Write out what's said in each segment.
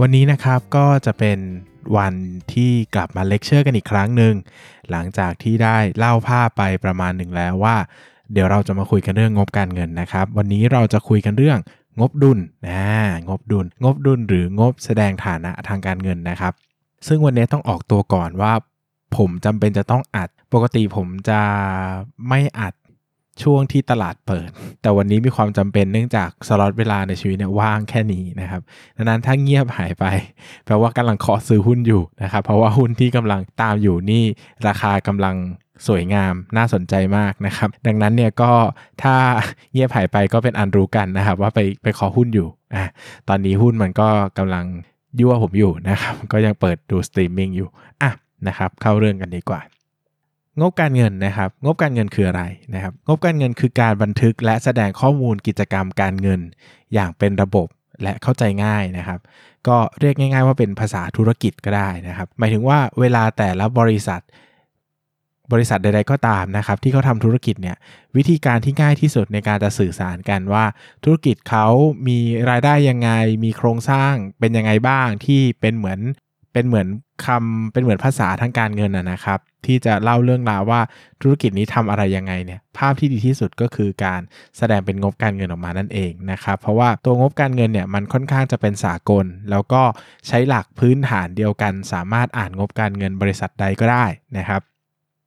วันนี้นะครับก็จะเป็นวันที่กลับมาเลคเชอร์กันอีกครั้งหนึ่งหลังจากที่ได้เล่าภาพไปประมาณหนึ่งแล้วว่า เดี๋ยวเราจะมาคุยกันเรื่องงบการเงินนะครับ วันนี้เราจะคุยกันเรื่องงบดุลนะงบดุล งบดุลหรืองบแสดงฐานะทางการเงินนะครับ ซึ่งวันนี้ต้องออกตัวก่อนว่า ผมจำเป็นจะต้องอัด ปกติผมจะไม่อัด ช่วงที่ตลาดเปิด แต่วันนี้มีความจำเป็นเนื่องจากสล็อตเวลาในชีวิตเนี่ยว่างแค่นี้นะครับดังนั้นถ้าเงียบหายไป แปลว่ากำลังเคาะซื้อหุ้นอยู่นะครับเพราะว่าหุ้นที่กำลังตามอยู่นี่ราคากำลังสวยงามน่าสนใจมากนะครับ ดังนั้นเนี่ยก็ถ้าเงียบหายไปก็เป็นอันรู้กันนะครับ ว่าไปไปเคาะหุ้นอยู่อะตอนนี้หุ้นมันก็กำลังยั่วผมอยู่นะครับ ก็ยังเปิดดูสตรีมมิ่งอยู่อะนะครับ เข้าเรื่องกันดีกว่า งบการเงินนะครับ งบการเงินคืออะไรนะครับ งบการเงินคือการบันทึกและแสดงข้อมูลกิจกรรมการเงิน อย่างเป็นระบบและเข้าใจง่ายนะครับ ก็เรียกง่าย ๆ ว่าเป็นภาษาธุรกิจก็ได้นะครับ หมายถึงว่าเวลาแต่ละบริษัท บริษัทใด ๆก็ตามนะครับ ที่เขาทำธุรกิจเนี่ยวิธีการที่ง่ายที่สุดในการจะสื่อสารกันว่า ธุรกิจเขามีรายได้ยังไง มีโครงสร้างเป็นยังไงบ้างที่เป็นเหมือน เป็นเหมือนคำเป็นเหมือนภาษาทางการเงินนะครับ ที่จะเล่าเรื่องราวว่าธุรกิจนี้ทำอะไรยังไงเนี่ยภาพที่ดีที่สุดก็คือการแสดงเป็นงบการเงินออกมานั่นเองนะครับ เพราะว่าตัวงบการเงินเนี่ยมันค่อนข้างจะเป็นสากล แล้วก็ใช้หลักพื้นฐานเดียวกัน สามารถอ่านงบการเงินบริษัทใดก็ได้นะครับ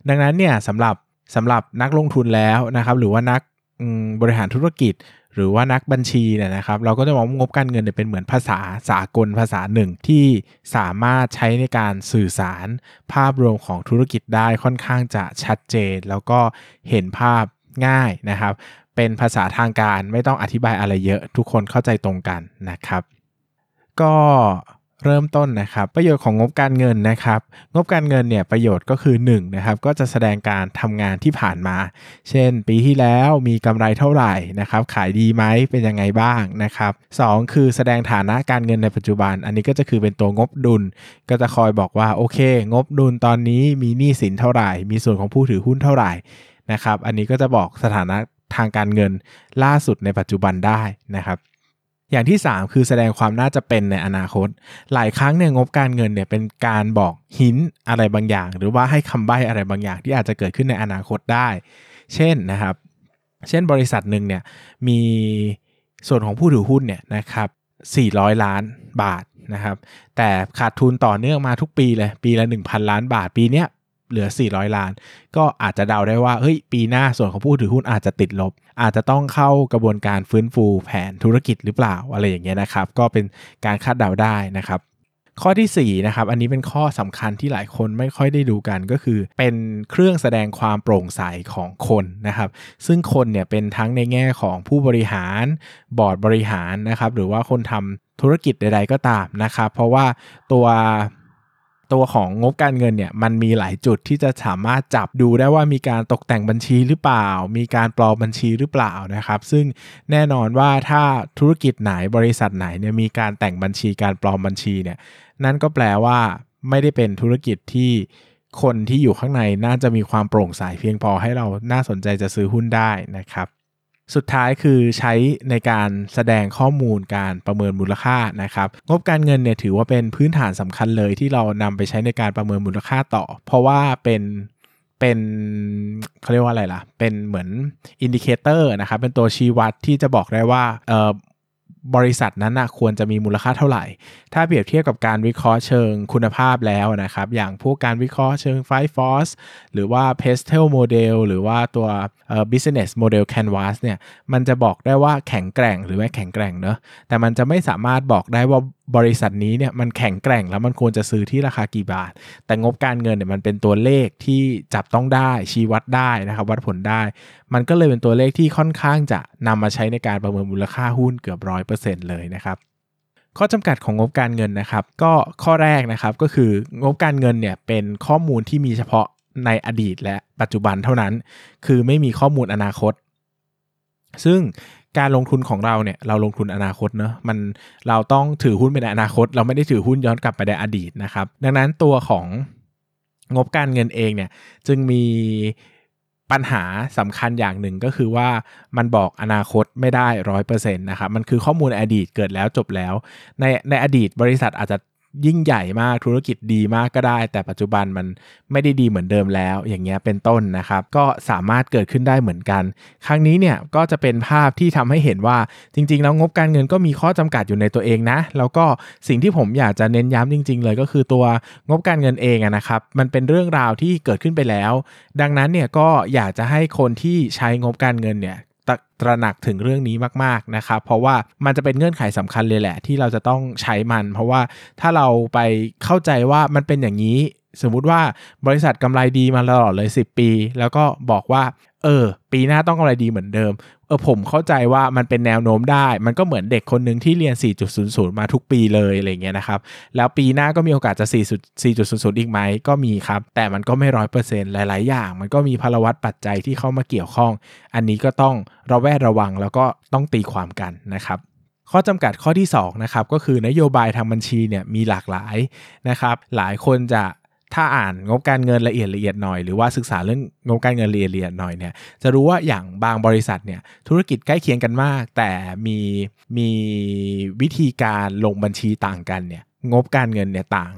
ดังนั้นเนี่ยสำหรับสำหรับนักลงทุนแล้วนะครับ หรือว่านักบริหารธุรกิจ หรือว่านักบัญชีเนี่ยนะครับ เราก็จะมองงบการเงินเนี่ยเป็นเหมือนภาษาสากลภาษาหนึ่งที่สามารถใช้ในการสื่อสารภาพรวมของธุรกิจได้ค่อนข้างจะชัดเจน แล้วก็เห็นภาพง่ายนะครับ เป็นภาษาทางการไม่ต้องอธิบายอะไรเยอะ ทุกคนเข้าใจตรงกันนะครับ ก็ เริ่มต้นนะครับประโยชน์ของงบการเงินนะครับงบการเงินเนี่ยประโยชน์ก็คือ1นะครับก็จะแสดงการทำงานที่ผ่านมา เช่น ปีที่แล้วมีกำไรเท่าไหร่นะครับขายดีไหมเป็นยังไงบ้างนะครับสคือแสดงฐานะการเงินในปัจจุบัน อันนี้ก็จะคือเป็นตัวงบดุล ก็จะคอยบอกว่าโอเค งบดุลตอนนี้มีหนี้สินเท่าไหร่ มีส่วนของผู้ถือหุ้นเท่าไหร่นะครับอันนี้ก็จะบอกสถานะทางการเงินล่าสุดในปัจจุบันได้นะครับ อย่างที่ 3 คือแสดงความน่าจะเป็นในอนาคต หลายครั้งเนี่ยงบการเงินเนี่ยเป็นการบอกหินอะไรบางอย่าง หรือว่าให้คำใบ้อะไรบางอย่างที่อาจจะเกิดขึ้นในอนาคตได้ เช่นนะครับ เช่นบริษัทหนึ่งเนี่ยมีส่วนของผู้ถือหุ้นเนี่ยนะครับ400 ล้านบาทนะครับ แต่ขาดทุนต่อเนื่องมาทุกปีเลย ปีละ 1,000 ล้านบาท ปีเนี้ย เหลือ 400 ล้าน ก็อาจจะเดาได้ว่าเฮ้ยปีหน้าส่วนของผู้ถือหุ้นอาจจะติดลบ อาจจะต้องเข้ากระบวนการฟื้นฟูแผนธุรกิจหรือเปล่าอะไรอย่างเงี้ยนะครับ ก็เป็นการคาดเดาได้นะครับ ข้อที่4นะครับอันนี้เป็นข้อสำคัญที่หลายคนไม่ค่อยได้ดูกันก็คือ เป็นเครื่องแสดงความโปร่งใสของคนนะครับ ซึ่งคนเนี่ยเป็นทั้งในแง่ของผู้บริหารบอร์ดบริหารนะครับ หรือว่าคนทำธุรกิจใด ๆ ก็ตามนะครับ เพราะว่าตัว ตัวของงบการเงินเนี่ยมันมีหลายจุดที่จะสามารถจับดูได้ว่ามีการตกแต่งบัญชีหรือเปล่า มีการปลอมบัญชีหรือเปล่านะครับ ซึ่งแน่นอนว่าถ้าธุรกิจไหนบริษัทไหนเนี่ยมีการแต่งบัญชีการปลอมบัญชีเนี่ยนั่นก็แปลว่าไม่ได้เป็นธุรกิจที่คนที่อยู่ข้างในน่าจะมีความโปร่งใสเพียงพอให้เราน่าสนใจจะซื้อหุ้นได้นะครับ สุดท้ายคือใช้ในการแสดงข้อมูลการประเมินมูลค่านะครับ งบการเงินเนี่ยถือว่าเป็นพื้นฐานสำคัญเลยที่เรานำไปใช้ในการประเมินมูลค่าต่อ เพราะว่าเป็นเป็นเขาเรียกว่าอะไรล่ะ เป็นเหมือน indicator นะครับ เป็นตัวชี้วัดที่จะบอกได้ว่าเอ่อ บริษัทนั้นนะควรจะมีมูลค่าเท่าไหร่ ถ้าเปรียบเทียบกับการวิเคราะห์เชิงคุณภาพแล้วนะครับ อย่างพวกการวิเคราะห์เชิง Five Force หรือว่า Pestel Model หรือว่าตัว Business Model Canvas เนี่ย มันจะบอกได้ว่าแข็งแกร่งหรือไม่แข็งแกร่งเนอะแต่มันจะไม่สามารถบอกได้ว่า บริษัทนี้เนี่ยมันแข็งแกร่งแล้วมันควรจะซื้อที่ราคากี่บาท แต่งบการเงินเนี่ยมันเป็นตัวเลขที่จับต้องได้ชี้วัดได้นะครับวัดผลได้ มันก็เลยเป็นตัวเลขที่ค่อนข้างจะนำมาใช้ในการประเมินมูลค่าหุ้นเกือบร้อยเปอร์เซ็นต์เลยนะครับข้อจำกัดของงบการเงินนะครับ ก็ข้อแรกนะครับก็คืองบการเงินเนี่ยเป็นข้อมูลที่มีเฉพาะในอดีตและปัจจุบันเท่านั้น คือไม่มีข้อมูลอนาคต ซึ่ง การลงทุนของเราเนี่ยเราลงทุนอนาคตเนอะมันเราต้องถือหุ้นไปในอนาคต เราไม่ได้ถือหุ้นย้อนกลับไปในอดีตนะครับ ดังนั้นตัวของงบการเงินเองเนี่ยจึงมีปัญหาสำคัญอย่างหนึ่งก็คือว่ามันบอกอนาคตไม่ได้ร้อยเปอร์เซ็นต์นะครับมันคือข้อมูลอดีตเกิดแล้วจบแล้ว ในในอดีตบริษัทอาจจะ ยิ่งใหญ่มากธุรกิจดีมากก็ได้ แต่ปัจจุบันมันไม่ได้ดีเหมือนเดิมแล้ว อย่างเงี้ยเป็นต้นนะครับ ก็สามารถเกิดขึ้นได้เหมือนกัน ครั้งนี้เนี่ยก็จะเป็นภาพที่ทำให้เห็นว่าจริง ๆ แล้วงบการเงินก็มีข้อจำกัดอยู่ในตัวเองนะ แล้วก็สิ่งที่ผมอยากจะเน้นย้ำจริง ๆ เลยก็คือตัวงบการเงินเองนะครับ มันเป็นเรื่องราวที่เกิดขึ้นไปแล้ว ดังนั้นเนี่ยก็อยากจะให้คนที่ใช้งบการเงินเนี่ย ตระหนักถึงเรื่องนี้มากๆนะครับเพราะว่ามันจะเป็นเงื่อนไขสำคัญเลยแหละ ที่เราจะต้องใช้มัน เพราะว่าถ้าเราไปเข้าใจว่ามันเป็นอย่างนี้ สมมุติว่าบริษัทกำไรดีมาตลอดเลย 10 ปี แล้วก็บอกว่า เออ ปีหน้าต้องกำไรดีเหมือนเดิม เออผมเข้าใจว่ามันเป็นแนวโน้มได้ มันก็เหมือนเด็กคนหนึ่งที่เรียน 4.00 มาทุกปีเลยอะไรเงี้ยนะครับ แล้วปีหน้าก็มีโอกาสจะ 4.00 อีกไหมก็มีครับ แต่มันก็ไม่ร้อยเปอร์เซ็นต์หลาย ๆ อย่าง มันก็มีพลวัตปัจจัยที่เข้ามาเกี่ยวข้อง อันนี้ก็ต้องระแวดระวังแล้วก็ต้องตีความกันนะครับข้อจำกัดข้อที่2นะครับก็คือนโยบายทางบัญชีเนี่ยมีหลากหลายนะครับหลายคนจะ ถ้าอ่านงบการเงินละเอียดละเอียดหน่อย หรือว่าศึกษาเรื่องงบการเงินละเอียดละเอียดหน่อยเนี่ยจะรู้ว่าอย่างบางบริษัทเนี่ยธุรกิจใกล้เคียงกันมาก แต่มีมีวิธีการลงบัญชีต่างกันเนี่ยงบการเงินเนี่ยต่าง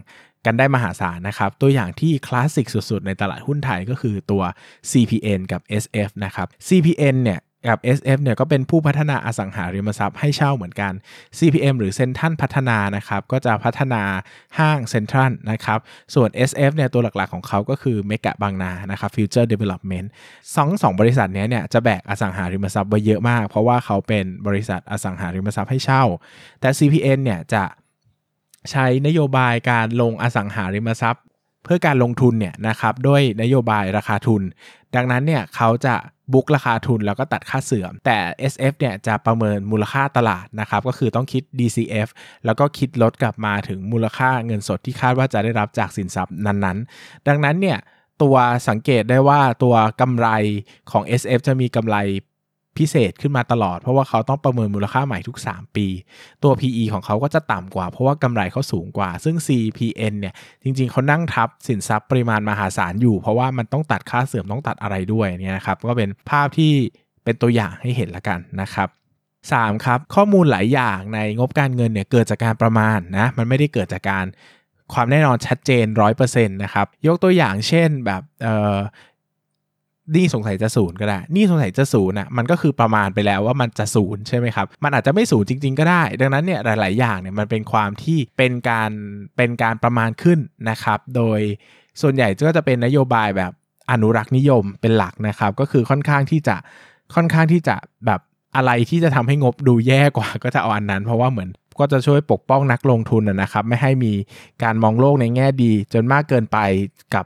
กันได้มหาศาลนะครับ ตัวอย่างที่คลาสสิกสุดๆ ในตลาดหุ้นไทยก็คือตัว CPN กับ SF นะครับ CPN เนี่ย กับ SF เนี่ยก็เป็นผู้พัฒนาอสังหาริมทรัพย์ให้เช่าเหมือนกัน CPM หรือเซ็นทันพัฒนานะครับก็จะพัฒนาห้างเซ็นทรัลนะครับส่วน SF เนี่ยตัวหลักๆของเขาก็คือเมกะบางนานะครับ Future Development สองสองบริษัทนี้เนี่ยจะแบกอสังหาริมทรัพย์ไว้เยอะมาก เพราะว่าเขาเป็นบริษัทอสังหาริมทรัพย์ให้เช่า แต่ CPN เนี่ยจะใช้นโยบายการลงอสังหาริมทรัพย์ เพื่อการลงทุนเนี่ยนะครับด้วยนโยบายราคาทุน ดังนั้นเนี่ยเขาจะบุ๊กราคาทุนแล้วก็ตัดค่าเสื่อม แต่ SF เนี่ยจะประเมินมูลค่าตลาดนะครับก็คือต้องคิด DCF แล้วก็คิดลดกลับมาถึงมูลค่าเงินสดที่คาดว่าจะได้รับจากสินทรัพย์นั้นๆ ดังนั้นเนี่ยตัวสังเกตได้ว่าตัวกำไรของ SF จะมีกำไร พิเศษขึ้นมาตลอด เพราะว่าเขาต้องประเมินมูลค่าใหม่ทุก 3 ปี ตัว PE ของเขาก็จะต่ำกว่า เพราะว่ากำไรเขาสูงกว่า ซึ่ง CPN เนี่ยจริงๆ เขานั่งทับสินทรัพย์ปริมาณมหาศาลอยู่ เพราะว่ามันต้องตัดค่าเสื่อมต้องตัดอะไรด้วยเนี่ยนะครับก็เป็นภาพที่เป็นตัวอย่างให้เห็นละกันนะครับ 3. ครับข้อมูลหลายอย่างในงบการเงินเนี่ยเกิดจากการประมาณนะมันไม่ได้เกิดจากการความแน่นอนชัดเจน 100%นะครับยกตัวอย่างเช่นแบบ นี่สงสัยจะศูนย์ก็ได้ นี่สงสัยจะศูนย์อะ มันก็คือประมาณไปแล้วว่ามันจะศูนย์ใช่ไหมครับ มันอาจจะไม่ศูนย์จริง ๆ ก็ได้ ดังนั้นเนี่ยหลาย ๆ อย่างเนี่ยมันเป็นความที่เป็นการเป็นการประมาณขึ้นนะครับ โดยส่วนใหญ่ก็จะเป็นนโยบายแบบอนุรักษ์นิยมเป็นหลักนะครับ ก็คือค่อนข้างที่จะค่อนข้างที่จะแบบอะไรที่จะทำให้งบดูแย่กว่าก็จะเอาอันนั้น เพราะว่าเหมือนก็จะช่วยปกป้องนักลงทุนนะครับ ไม่ให้มีการมองโลกในแง่ดี จนมากเกินไปกับ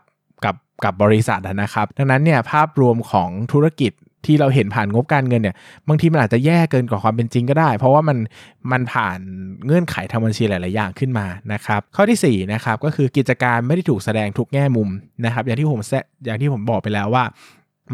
กับบริษัทนะครับ ดังนั้นเนี่ยภาพรวมของธุรกิจที่เราเห็นผ่านงบการเงินเนี่ยบางทีมันอาจจะแย่เกินกว่าความเป็นจริงก็ได้ เพราะว่ามันมันผ่านเงื่อนไขทางบัญชีหลาย ๆ อย่างขึ้นมานะครับข้อที่4นะครับก็คือกิจการไม่ได้ถูกแสดงทุกแง่มุมนะครับอย่างที่ผมอย่างที่ผมบอกไปแล้วว่า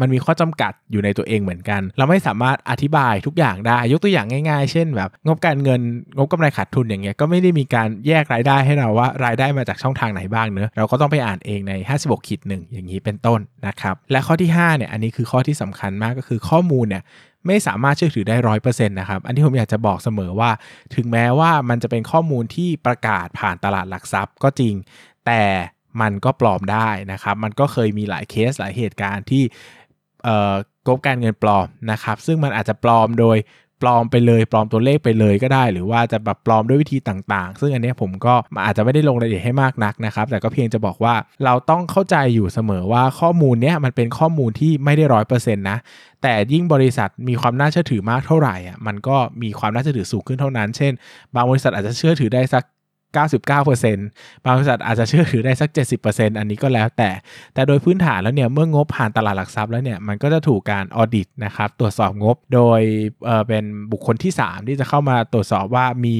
มันมีข้อจำกัดอยู่ในตัวเองเหมือนกัน เราไม่สามารถอธิบายทุกอย่างได้ ยกตัวอย่างง่ายๆ เช่นแบบงบการเงินงบกำไรขาดทุนอย่างเงี้ยก็ไม่ได้มีการแยกรายได้ให้เราว่ารายได้มาจากช่องทางไหนบ้างเนอะเราก็ต้องไปอ่านเองใน 56ขีดหนึ่งอย่างนี้เป็นต้นนะครับ และข้อที่ 5เนี่ยอันนี้คือข้อที่สำคัญมากก็คือข้อมูลเนี่ยไม่สามารถเชื่อถือได้ร้อยเปอร์เซ็นต์นะครับ อันที่ผมอยากจะบอกเสมอว่า ถึงแม้ว่ามันจะเป็นข้อมูลที่ประกาศผ่านตลาดหลักทรัพย์ก็จริง แต่มันก็ปลอมได้นะครับ มันก็เคยมีหลายเคสหลายเหตุการณ์ที่ งบการเงินปลอมนะครับ ซึ่งมันอาจจะปลอมโดยปลอมไปเลยปลอมตัวเลขไปเลยก็ได้ หรือว่าจะแบบปลอมด้วยวิธีต่างๆ ซึ่งอันนี้ผมก็อาจจะไม่ได้ลงรายละเอียดให้มากนักนะครับ แต่ก็เพียงจะบอกว่าเราต้องเข้าใจอยู่เสมอว่าข้อมูลเนี้ยมันเป็นข้อมูลที่ไม่ได้ร้อยเปอร์เซ็นต์นะแต่ยิ่งบริษัทมีความน่าเชื่อถือมากเท่าไหร่อะมันก็มีความน่าเชื่อถือสูงขึ้นเท่านั้น เช่น บางบริษัทอาจจะเชื่อถือได้สัก 99%บางบริษัทอาจจะเชื่อถือได้สัก 70%อันนี้ก็แล้วแต่ แต่โดยพื้นฐานแล้วเนี่ยเมื่องบผ่านตลาดหลักทรัพย์แล้วเนี่ยมันก็จะถูกการออดิตนะครับตรวจสอบงบโดยเเป็นบุคคลที่ 3 ที่จะเข้ามาตรวจสอบว่ามี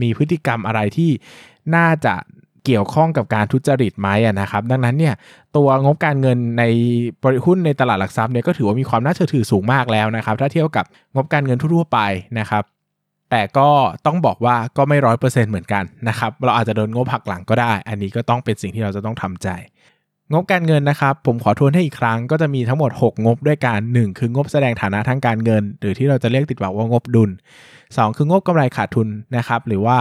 มีพฤติกรรมอะไรที่น่าจะเกี่ยวข้องกับการทุจริตไหมนะครับ ดังนั้นเนี่ยตัวงบการเงินในบริหุ้นในตลาดหลักทรัพย์เนี่ยก็ถือว่ามีความน่าเชื่อถือสูงมากแล้วนะครับ ถ้าเทียบกับงบการเงินทั่วไปนะครับ แต่ก็ต้องบอกว่าก็ไม่ร้อยเปอร์เซ็นต์เหมือนกันนะครับ เราอาจจะโดนงบหักหลังก็ได้ อันนี้ก็ต้องเป็นสิ่งที่เราจะต้องทำใจ งบการเงินนะครับ ผมขอทวนให้อีกครั้งก็จะมีทั้งหมด 6 งบด้วยกัน 1 คืองบแสดงฐานะทางการเงิน หรือที่เราจะเรียกติดปากว่างบดุล 2 คืองบกำไรขาดทุนนะครับหรือว่า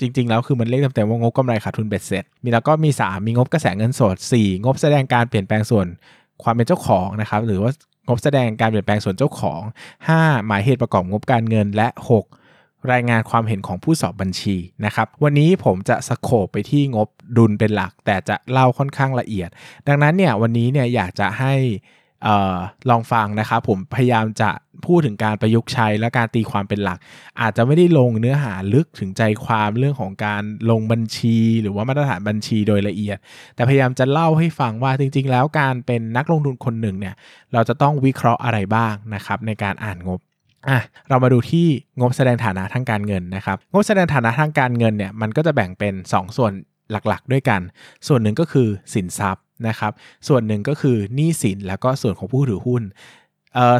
จริง ๆ แล้วคือมันเรียกเต็มๆว่างบกำไรขาดทุนเบ็ดเสร็จ มีแล้วก็มี 3 มีงบกระแสเงินสด 4 งบแสดงการเปลี่ยนแปลงส่วนความเป็นเจ้าของนะครับหรือว่างบแสดงการเปลี่ยนแปลงส่วนเจ้าของ 5 หมายเหตุประกอบงบการเงินและ 6 รายงานความเห็นของผู้สอบบัญชีนะครับ วันนี้ผมจะสโคบไปที่งบดุลเป็นหลัก แต่จะเล่าค่อนข้างละเอียด ดังนั้นเนี่ยวันนี้เนี่ยอยากจะให้ออลองฟังนะครับผมพยายามจะพูดถึงการประยุกต์ใช้และการตีความเป็นหลัก อาจจะไม่ได้ลงเนื้อหาลึกถึงใจความเรื่องของการลงบัญชี หรือว่ามาตรฐานบัญชีโดยละเอียด แต่พยายามจะเล่าให้ฟังว่าจริง ๆ แล้วการเป็นนักลงทุนคนหนึ่งเนี่ยเราจะต้องวิเคราะห์อะไรบ้างนะครับในการอ่านงบ อะเรามาดูที่งบแสดงฐานะทางการเงินนะครับ งบแสดงฐานะทางการเงินเนี่ยมันก็จะแบ่งเป็น 2 ส่วนหลักๆ ด้วยกัน ส่วนหนึ่งก็คือสินทรัพย์นะครับ ส่วนหนึ่งก็คือหนี้สินแล้วก็ส่วนของผู้ถือหุ้น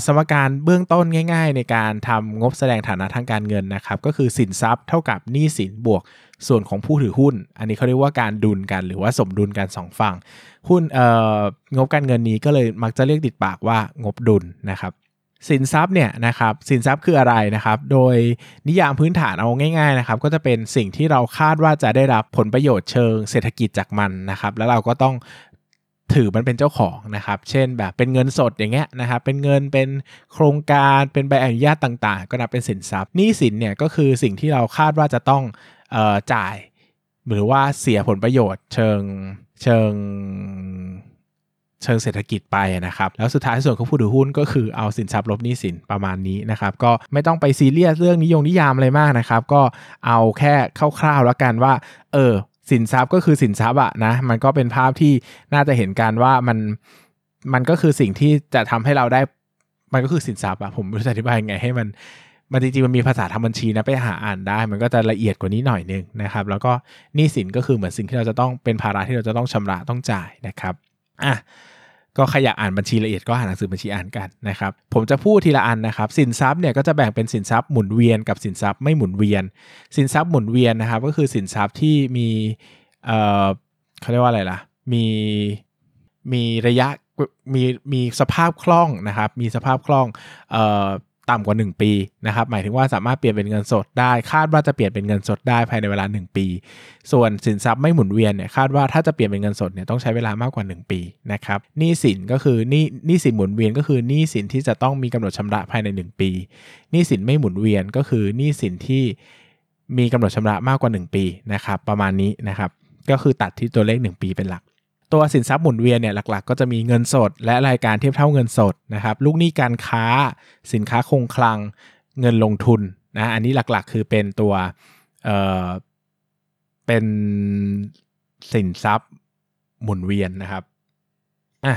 สมการเบื้องต้นง่าย ๆ ในการทำงบแสดงฐานะทางการเงินนะครับ ก็คือสินทรัพย์เท่ากับหนี้สินบวกส่วนของผู้ถือหุ้น อันนี้เขาเรียกว่าการดุลกันหรือว่าสมดุลกัน2ฝั่งหุ้นงบการเงินนี้ก็เลยมักจะเรียกติดปากว่างบดุลนะครับ สินทรัพย์เนี่ยนะครับสินทรัพย์คืออะไรนะครับ โดยนิยามพื้นฐานเอาง่ายๆนะครับ ก็จะเป็นสิ่งที่เราคาดว่าจะได้รับผลประโยชน์เชิงเศรษฐกิจจากมันนะครับ แล้วเราก็ต้องถือมันเป็นเจ้าของนะครับ เช่นแบบเป็นเงินสดอย่างเงี้ยนะครับ เป็นเงินเป็นโครงการเป็นใบอนุญาตต่างๆ ก็นับเป็นสินทรัพย์หนี้สินเนี่ยก็คือสิ่งที่เราคาดว่าจะต้องออจ่าย หรือว่าเสียผลประโยชน์เชิงเชิง เชิงเศรษฐกิจไปนะครับ แล้วสุดท้ายส่วนของผู้ถือหุ้นก็คือเอาสินทรัพย์ลบหนี้สินประมาณนี้นะครับก็ไม่ต้องไปซีเรียสเรื่องนิยมนิยามอะไรมากนะครับ ก็เอาแค่คร่าวๆแล้วกันว่า เออสินทรัพย์ก็คือสินทรัพย์อะนะมันก็เป็นภาพที่น่าจะเห็นกันว่ามันมันก็คือสิ่งที่จะทำให้เราได้มันก็คือสินทรัพย์อะผมไม่รู้จะอธิบายยังไงให้มันมันจริงๆมันมีภาษาทำบัญชีนะไปหาอ่านได้ มันก็จะละเอียดกว่านี้หน่อยนึงนะครับ แล้วก็หนี้สินก็คือเหมือนสิ่งที่เราจะต้องเป็นภาระที่เราจะต้องชำระต้องจ่ายนะครับอะ ก็ใครอยากอ่านบัญชีละเอียดก็หาหนังสือบัญชีอ่านกันนะครับ ผมจะพูดทีละอันนะครับ สินทรัพย์เนี่ยก็จะแบ่งเป็นสินทรัพย์หมุนเวียนกับสินทรัพย์ไม่หมุนเวียน สินทรัพย์หมุนเวียนนะครับ ก็คือสินทรัพย์ที่มีเอ่อเขาเรียกว่าอะไรล่ะ มีมีระยะมีมีสภาพคล่องนะครับ มีสภาพคล่องเอ่อ ต่ำกว่า 1 ปีนะครับหมายถึงว่าสามารถเปลี่ยนเป็นเงินสดได้ คาดว่าจะเปลี่ยนเป็นเงินสดได้ภายในเวลา 1 ปี ส่วนสินทรัพย์ไม่หมุนเวียนเนี่ยคาดว่าถ้าจะเปลี่ยนเป็นเงินสดเนี่ยต้องใช้เวลามากกว่า 1 ปีนะครับหนี้สินก็คือหนี้หนี้สินหมุนเวียนก็คือหนี้สินที่จะต้องมีกำหนดชำระภายใน 1 ปีหนี้สินไม่หมุนเวียนก็คือหนี้สินที่มีกำหนดชำระมากกว่า 1 ปีนะครับประมาณนี้นะครับก็คือตัดที่ตัวเลข 1 ปีเป็นหลัก ตัวสินทรัพย์หมุนเวียนเนี่ยหลักๆ ก็จะมีเงินสด และรายการเทียบเท่าเงินสดนะครับลูกหนี้การค้า สินค้าคงคลังเงินลงทุนนะอันนี้หลักๆ คือเป็นตัวเอ่อเป็นสินทรัพย์หมุนเวียนนะครับ อะ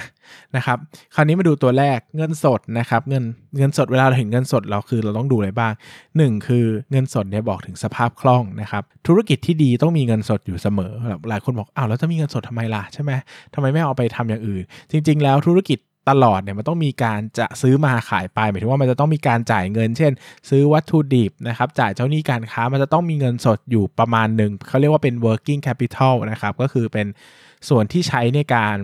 นะครับ คราวนี้มาดูตัวแรกเงินสดนะครับ เงินเงินสดเวลาเราเห็นเงินสดเราคือเราต้องดูอะไรบ้าง 1 คือเงินสดเนี่ยบอกถึงสภาพคล่องนะครับ ธุรกิจที่ดีต้องมีเงินสดอยู่เสมอ หลายคนบอกอ้าวแล้วจะมีเงินสดทำไมล่ะใช่ไหมทำไมไม่เอาไปทำอย่างอื่น จริง ๆ แล้วธุรกิจตลอดเนี่ยมันต้องมีการจะซื้อมาขายไปหมายถึงว่ามันจะต้องมีการจ่ายเงิน เช่น ซื้อวัตถุดิบนะครับจ่ายเจ้าหนี้การค้ามันจะต้องมีเงินสดอยู่ประมาณหนึ่งเขาเรียกว่าเป็น working capital นะครับก็คือเป็นส่วนที่ใช้ในการ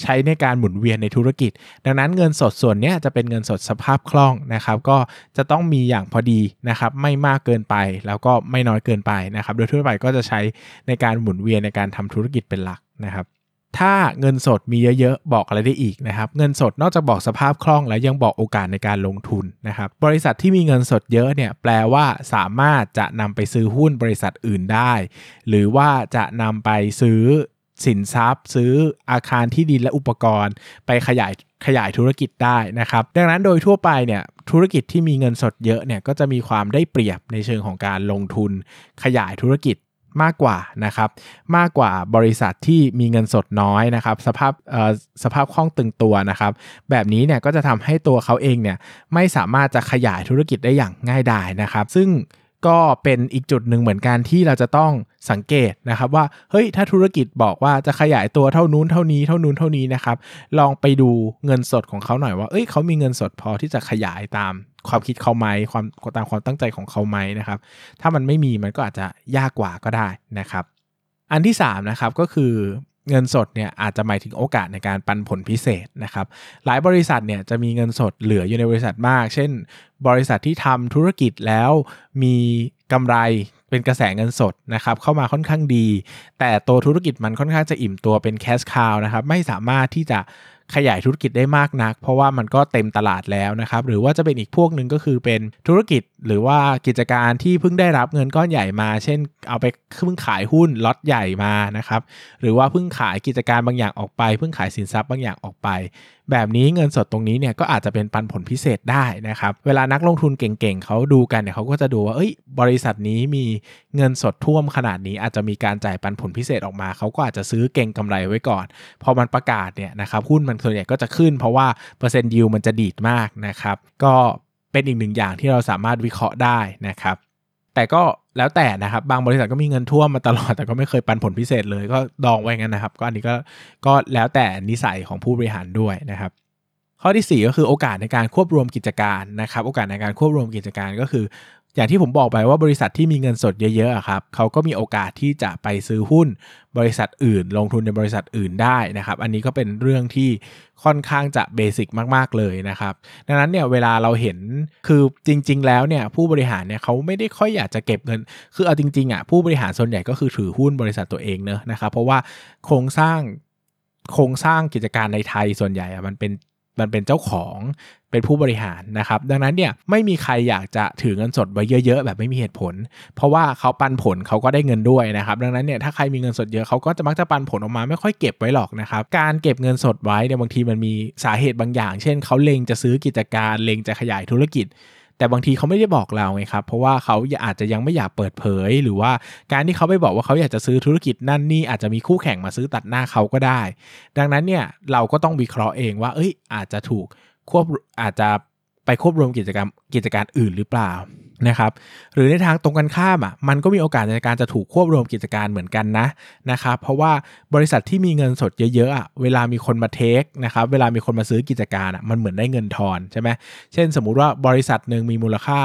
ใช้ในการหมุนเวียนในธุรกิจ ดังนั้นเงินสดส่วนนี้จะเป็นเงินสดสภาพคล่องนะครับ ก็จะต้องมีอย่างพอดีนะครับ ไม่มากเกินไปแล้วก็ไม่น้อยเกินไปนะครับ โดยทั่วไปก็จะใช้ในการหมุนเวียนในการทำธุรกิจเป็นหลักนะครับถ้าเงินสดมีเยอะๆ บอกอะไรได้อีกนะครับ เงินสดนอกจากบอกสภาพคล่องแล้วยังบอกโอกาสในการลงทุนนะครับ บริษัทที่มีเงินสดเยอะเนี่ยแปลว่าสามารถจะนำไปซื้อหุ้นบริษัทอื่นได้ หรือว่าจะนำไปซื้อ สินทรัพย์ ซื้ออาคารที่ดินและอุปกรณ์ ไปขยายขยายธุรกิจได้นะครับ ดังนั้นโดยทั่วไปเนี่ยธุรกิจที่มีเงินสดเยอะเนี่ยก็จะมีความได้เปรียบในเชิงของการลงทุน ขยายธุรกิจมากกว่านะครับมากกว่าบริษัทที่มีเงินสดน้อยนะครับสภาพสภาพคล่องตึงตัวนะครับ แบบนี้เนี่ยก็จะทำให้ตัวเขาเองเนี่ยไม่สามารถจะขยายธุรกิจได้อย่างง่ายดายนะครับ ซึ่ง ก็เป็นอีกจุดหนึ่งเหมือนกันที่เราจะต้องสังเกตนะครับว่าเฮ้ยถ้าธุรกิจบอกว่าจะขยายตัวเท่านู้นเท่านี้เท่านู้นเท่านี้นะครับลองไปดูเงินสดของเขาหน่อยว่าเอ้ยเขามีเงินสดพอที่จะขยายตามความคิดเขาไหมความตามความตั้งใจของเขาไหมนะครับ ถ้ามันไม่มีมันก็อาจจะยากกว่าก็ได้นะครับ อันที่3นะครับก็คือ เงินสดเนี่ยอาจจะหมายถึงโอกาสในการปันผลพิเศษนะครับหลายบริษัทเนี่ยจะมีเงินสดเหลืออยู่ในบริษัทมาก เช่น บริษัทที่ทำธุรกิจแล้วมีกำไรเป็นกระแสเงินสดนะครับเข้ามาค่อนข้างดี แต่ตัวธุรกิจมันค่อนข้างจะอิ่มตัวเป็นแคชคาวนะครับไม่สามารถที่จะ ขยายธุรกิจได้มากนัก เพราะว่ามันก็เต็มตลาดแล้วนะครับ หรือว่าจะเป็นอีกพวกหนึ่งก็คือเป็นธุรกิจหรือว่ากิจการที่เพิ่งได้รับเงินก้อนใหญ่มา เช่น เอาไปเพิ่งขายหุ้นล็อตใหญ่มานะครับ หรือว่าเพิ่งขายกิจการบางอย่างออกไป เพิ่งขายสินทรัพย์บางอย่างออกไป แบบนี้เงินสดตรงนี้เนี่ยก็อาจจะเป็นปันผลพิเศษได้นะครับ เวลานักลงทุนเก่งๆเขาดูกันเนี่ยเขาก็จะดูว่าเอ้ยบริษัทนี้มีเงินสดท่วมขนาดนี้ อาจจะมีการจ่ายปันผลพิเศษออกมาเขาก็อาจจะซื้อเก่งกำไรไว้ก่อน พอมันประกาศเนี่ยนะครับหุ้นมันส่วนใหญ่ก็จะขึ้น เพราะว่าเปอร์เซ็นต์ยิวมันจะดีดมากนะครับก็เป็นอีกหนึ่งอย่างที่เราสามารถวิเคราะห์ได้นะครับ แต่ก็แล้วแต่นะครับ บางบริษัทก็มีเงินท่วมมาตลอด แต่ก็ไม่เคยปันผลพิเศษเลย ก็ดองไว้งั้นนะครับ ก็อันนี้ก็ก็แล้วแต่นิสัยของผู้บริหารด้วยนะครับ ข้อที่ 4 ก็คือโอกาสในการควบรวมกิจการนะครับ โอกาสในการควบรวมกิจการก็คือ อย่างที่ผมบอกไปว่าบริษัทที่มีเงินสดเยอะๆครับเขาก็มีโอกาสที่จะไปซื้อหุ้นบริษัทอื่น ลงทุนในบริษัทอื่นได้นะครับ อันนี้ก็เป็นเรื่องที่ค่อนข้างจะเบสิกมากๆเลยนะครับ ดังนั้นเนี่ยเวลาเราเห็นคือจริง ๆ แล้วเนี่ยผู้บริหารเนี่ยเขาไม่ได้ค่อยอยากจะเก็บเงิน คือเอาจริงๆอะผู้บริหารส่วนใหญ่ก็คือถือหุ้นบริษัทตัวเองเนอะนะครับ เพราะว่าโครงสร้างโครงสร้างกิจการในไทยส่วนใหญ่อะมันเป็น มันเป็นเจ้าของเป็นผู้บริหารนะครับ ดังนั้นเนี่ยไม่มีใครอยากจะถือเงินสดไว้เยอะๆ แบบไม่มีเหตุผล เพราะว่าเขาปันผลเขาก็ได้เงินด้วยนะครับ ดังนั้นเนี่ยถ้าใครมีเงินสดเยอะเขาก็จะมักจะปันผลออกมาไม่ค่อยเก็บไว้หรอกนะครับ การเก็บเงินสดไว้เนี่ยบางทีมันมีสาเหตุบางอย่าง เช่นเขาเล็งจะซื้อกิจการเล็งจะขยายธุรกิจ แต่บางทีเขาไม่ได้บอกเราไงครับ เพราะว่าเขาอาจจะยังไม่อยากเปิดเผย หรือว่าการที่เขาไปบอกว่าเขาอยากจะซื้อธุรกิจนั่นนี่อาจจะมีคู่แข่งมาซื้อตัดหน้าเขาก็ได้ ดังนั้นเนี่ยเราก็ต้องวิเคราะห์เองว่า เอ้ย อาจจะถูกควบอาจจะไปควบรวมกิจกรรมกิจการอื่นหรือเปล่า นะครับหรือในทางตรงกันข้ามอะมันก็มีโอกาสในการจะถูกควบรวมกิจการเหมือนกันนะนะครับเพราะว่าบริษัทที่มีเงินสดเยอะๆอะเวลามีคนมาเทคนะครับเวลามีคนมาซื้อกิจการอะมันเหมือนได้เงินทอนใช่ไหมเช่นสมมุติว่าบริษัทหนึ่งมีมูลค่า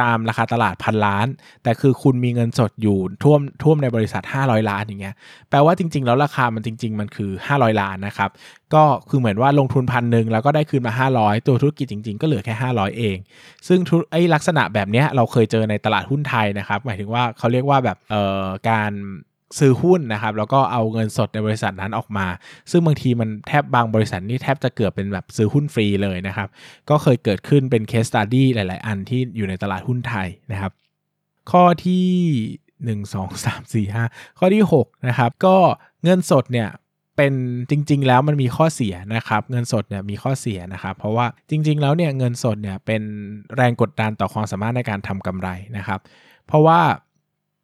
ตามราคาตลาดพันล้าน แต่คือคุณมีเงินสดอยู่ท่วมท่วมในบริษัท 500 ล้านอย่างเงี้ยแปลว่าจริง ๆ แล้วราคามันจริง ๆ มันคือ 500 ล้านนะครับก็คือเหมือนว่าลงทุนพันหนึ่งแล้วก็ได้คืนมา 500 ตัวธุรกิจจริง ๆ ก็เหลือแค่ 500 เอง ซึ่งไอ้ลักษณะแบบเนี้ยเราเคยเจอในตลาดหุ้นไทยนะครับหมายถึงว่าเขาเรียกว่าแบบเอ่อการ ซื้อหุ้นนะครับแล้วก็เอาเงินสดในบริษัทนั้นออกมา ซึ่งบางทีมันแทบบางบริษัทนี่แทบจะเกือบเป็นแบบซื้อหุ้นฟรีเลยนะครับ ก็เคยเกิดขึ้นเป็นเคสตัดดี้หลาย ๆ อันที่อยู่ในตลาดหุ้นไทยนะครับ ข้อที่ 1 2 3 4 5 ข้อที่ 6 นะครับ ก็เงินสดเนี่ยเป็นจริง ๆ แล้วมันมีข้อเสียนะครับ เงินสดเนี่ยมีข้อเสียนะครับ เพราะว่าจริง ๆ แล้วเนี่ยเงินสดเนี่ยเป็นแรงกดดันต่อความสามารถในการทำกำไรนะครับ เพราะว่า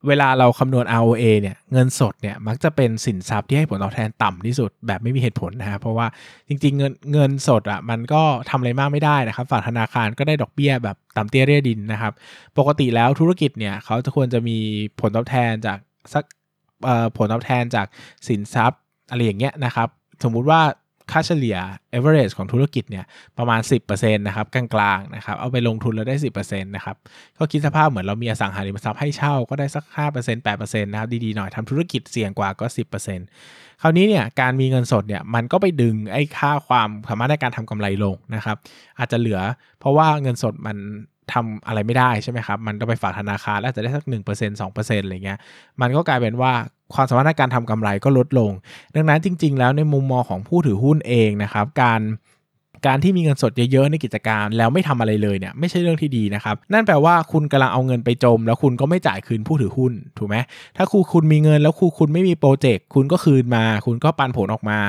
เวลาเราคำนวณ ROA เนี่ยเงินสดเนี่ยมักจะเป็นสินทรัพย์ที่ให้ผลตอบแทนต่ำที่สุดแบบไม่มีเหตุผลนะฮะเพราะว่าจริง ๆ เงินเงินสดอะมันก็ทำอะไรมากไม่ได้นะครับ ฝากธนาคารก็ได้ดอกเบี้ยแบบต่ำเตี้ยเรียดินนะครับ ปกติแล้วธุรกิจเนี่ยเขาจะควรจะมีผลตอบแทนจากสักผลตอบแทนจากสินทรัพย์อะไรอย่างเงี้ยนะครับ สมมุติว่า ค่าเฉลี่ย average ของธุรกิจเนี่ยประมาณ 10%นะครับกลางๆนะครับเอาไปลงทุนแล้วได้ 10%นะครับก็คิดสภาพเหมือนเรามีอสังหาริมทรัพย์ให้เช่าก็ได้สัก 5% 8%นะครับดีๆหน่อยทำธุรกิจเสี่ยงกว่าก็ 10%คราวนี้เนี่ยการมีเงินสดเนี่ยมันก็ไปดึงไอ้ค่าความสามารถในการทำกำไรลงนะครับอาจจะเหลือเพราะว่าเงินสดมันทำอะไรไม่ได้ใช่ไหมครับ มันก็ไปฝากธนาคารแล้วจะได้สัก 1% 2%อะไรเงี้ย มันก็กลายเป็นว่า ความสามารถในการทำกำไรก็ลดลง ดังนั้นจริง ๆ แล้วในมุมมองของผู้ถือหุ้นเองนะครับการการที่มีเงินสดเยอะๆในกิจการแล้วไม่ทำอะไรเลยเนี่ยไม่ใช่เรื่องที่ดีนะครับนั่นแปลว่าคุณกำลังเอาเงินไปจม แล้วคุณก็ไม่จ่ายคืนผู้ถือหุ้นถูกไหมถ้าครูคุณมีเงินแล้วครูคุณไม่มีโปรเจกต์คุณก็คืนมา คุณก็ปันผลออกมา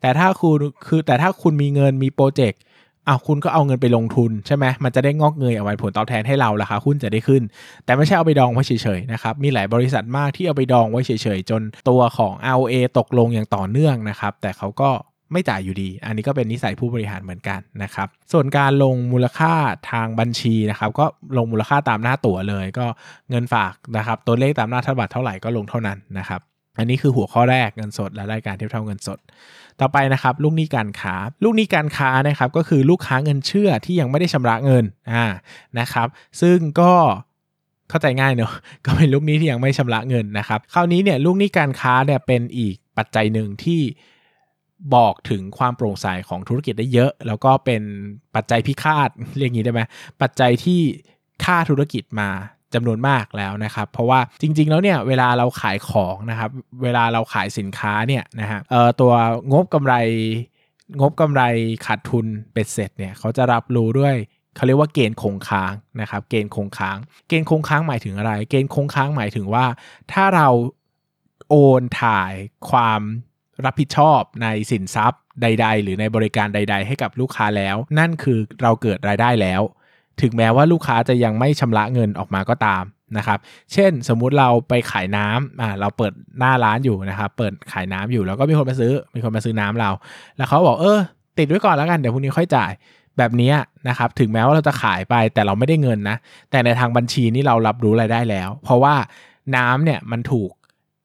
แต่ถ้าคุณคือแต่ถ้าคุณมีเงินมีโปรเจกต์ อ้าวคุณก็เอาเงินไปลงทุนใช่ไหมมันจะได้งอกเงยเอาไว้ผลตอบแทนให้เราราคาหุ้นจะได้ขึ้น แต่ไม่ใช่เอาไปดองไว้เฉยๆนะครับมีหลายบริษัทมากที่เอาไปดองไว้เฉยๆ จนตัวของ ROA ตกลงอย่างต่อเนื่องนะครับแต่เขาก็ไม่จ่ายอยู่ดี อันนี้ก็เป็นนิสัยผู้บริหารเหมือนกันนะครับ ส่วนการลงมูลค่าทางบัญชีนะครับ ก็ลงมูลค่าตามหน้าตั๋วเลย ก็เงินฝากนะครับ ตัวเลขตามหน้าธนบัตรเท่าไหร่ก็ลงเท่านั้นนะครับ อันนี้คือหัวข้อแรกเงินสดและรายการเทียบเท่าเงินสด ต่อไปนะครับลูกหนี้การค้า ลูกหนี้การค้านะครับก็คือลูกค้าเงินเชื่อที่ยังไม่ได้ชำระเงินอ่านะครับ ซึ่งก็เข้าใจง่ายเนอะก็เป็นลูกหนี้ที่ยังไม่ชำระเงินนะครับ คราวนี้เนี่ยลูกหนี้การค้าเนี่ยเป็นอีกปัจจัยหนึ่งที่บอกถึงความโปร่งใสของธุรกิจได้เยอะ แล้วก็เป็นปัจจัยพิฆาตเรียกงี้ได้ไหมปัจจัยที่ฆ่าธุรกิจมา จำนวนมากแล้วนะครับ เพราะว่าจริง ๆ แล้วเนี่ยเวลาเราขายของนะครับ เวลาเราขายสินค้าเนี่ยนะฮะเอ่อตัวงบกำไรงบกำไรขาดทุนเป็ดเสร็จเนี่ยเขาจะรับรู้ด้วยเขาเรียกว่าเกณฑ์คงค้างนะครับ เกณฑ์คงค้าง เกณฑ์คงค้างหมายถึงอะไร เกณฑ์คงค้างหมายถึงว่า ถ้าเราโอนถ่ายความรับผิดชอบในสินทรัพย์ใด ๆ หรือในบริการใด ๆ ให้กับลูกค้าแล้ว นั่นคือเราเกิดรายได้แล้ว ถึงแม้ว่าลูกค้าจะยังไม่ชำระเงินออกมาก็ตามนะครับ เช่นสมมุติเราไปขายน้ำอ่าเราเปิดหน้าร้านอยู่นะครับ เปิดขายน้ำอยู่แล้วก็มีคนมาซื้อ มีคนมาซื้อน้ำเรา แล้วเขาบอกเออ ติดไว้ก่อนแล้วกันเดี๋ยวพรุ่งนี้ค่อยจ่ายแบบนี้นะครับ ถึงแม้ว่าเราจะขายไปแต่เราไม่ได้เงินนะ แต่ในทางบัญชีนี่เรารับรู้รายได้แล้ว เพราะว่าน้ำเนี่ยมันถูก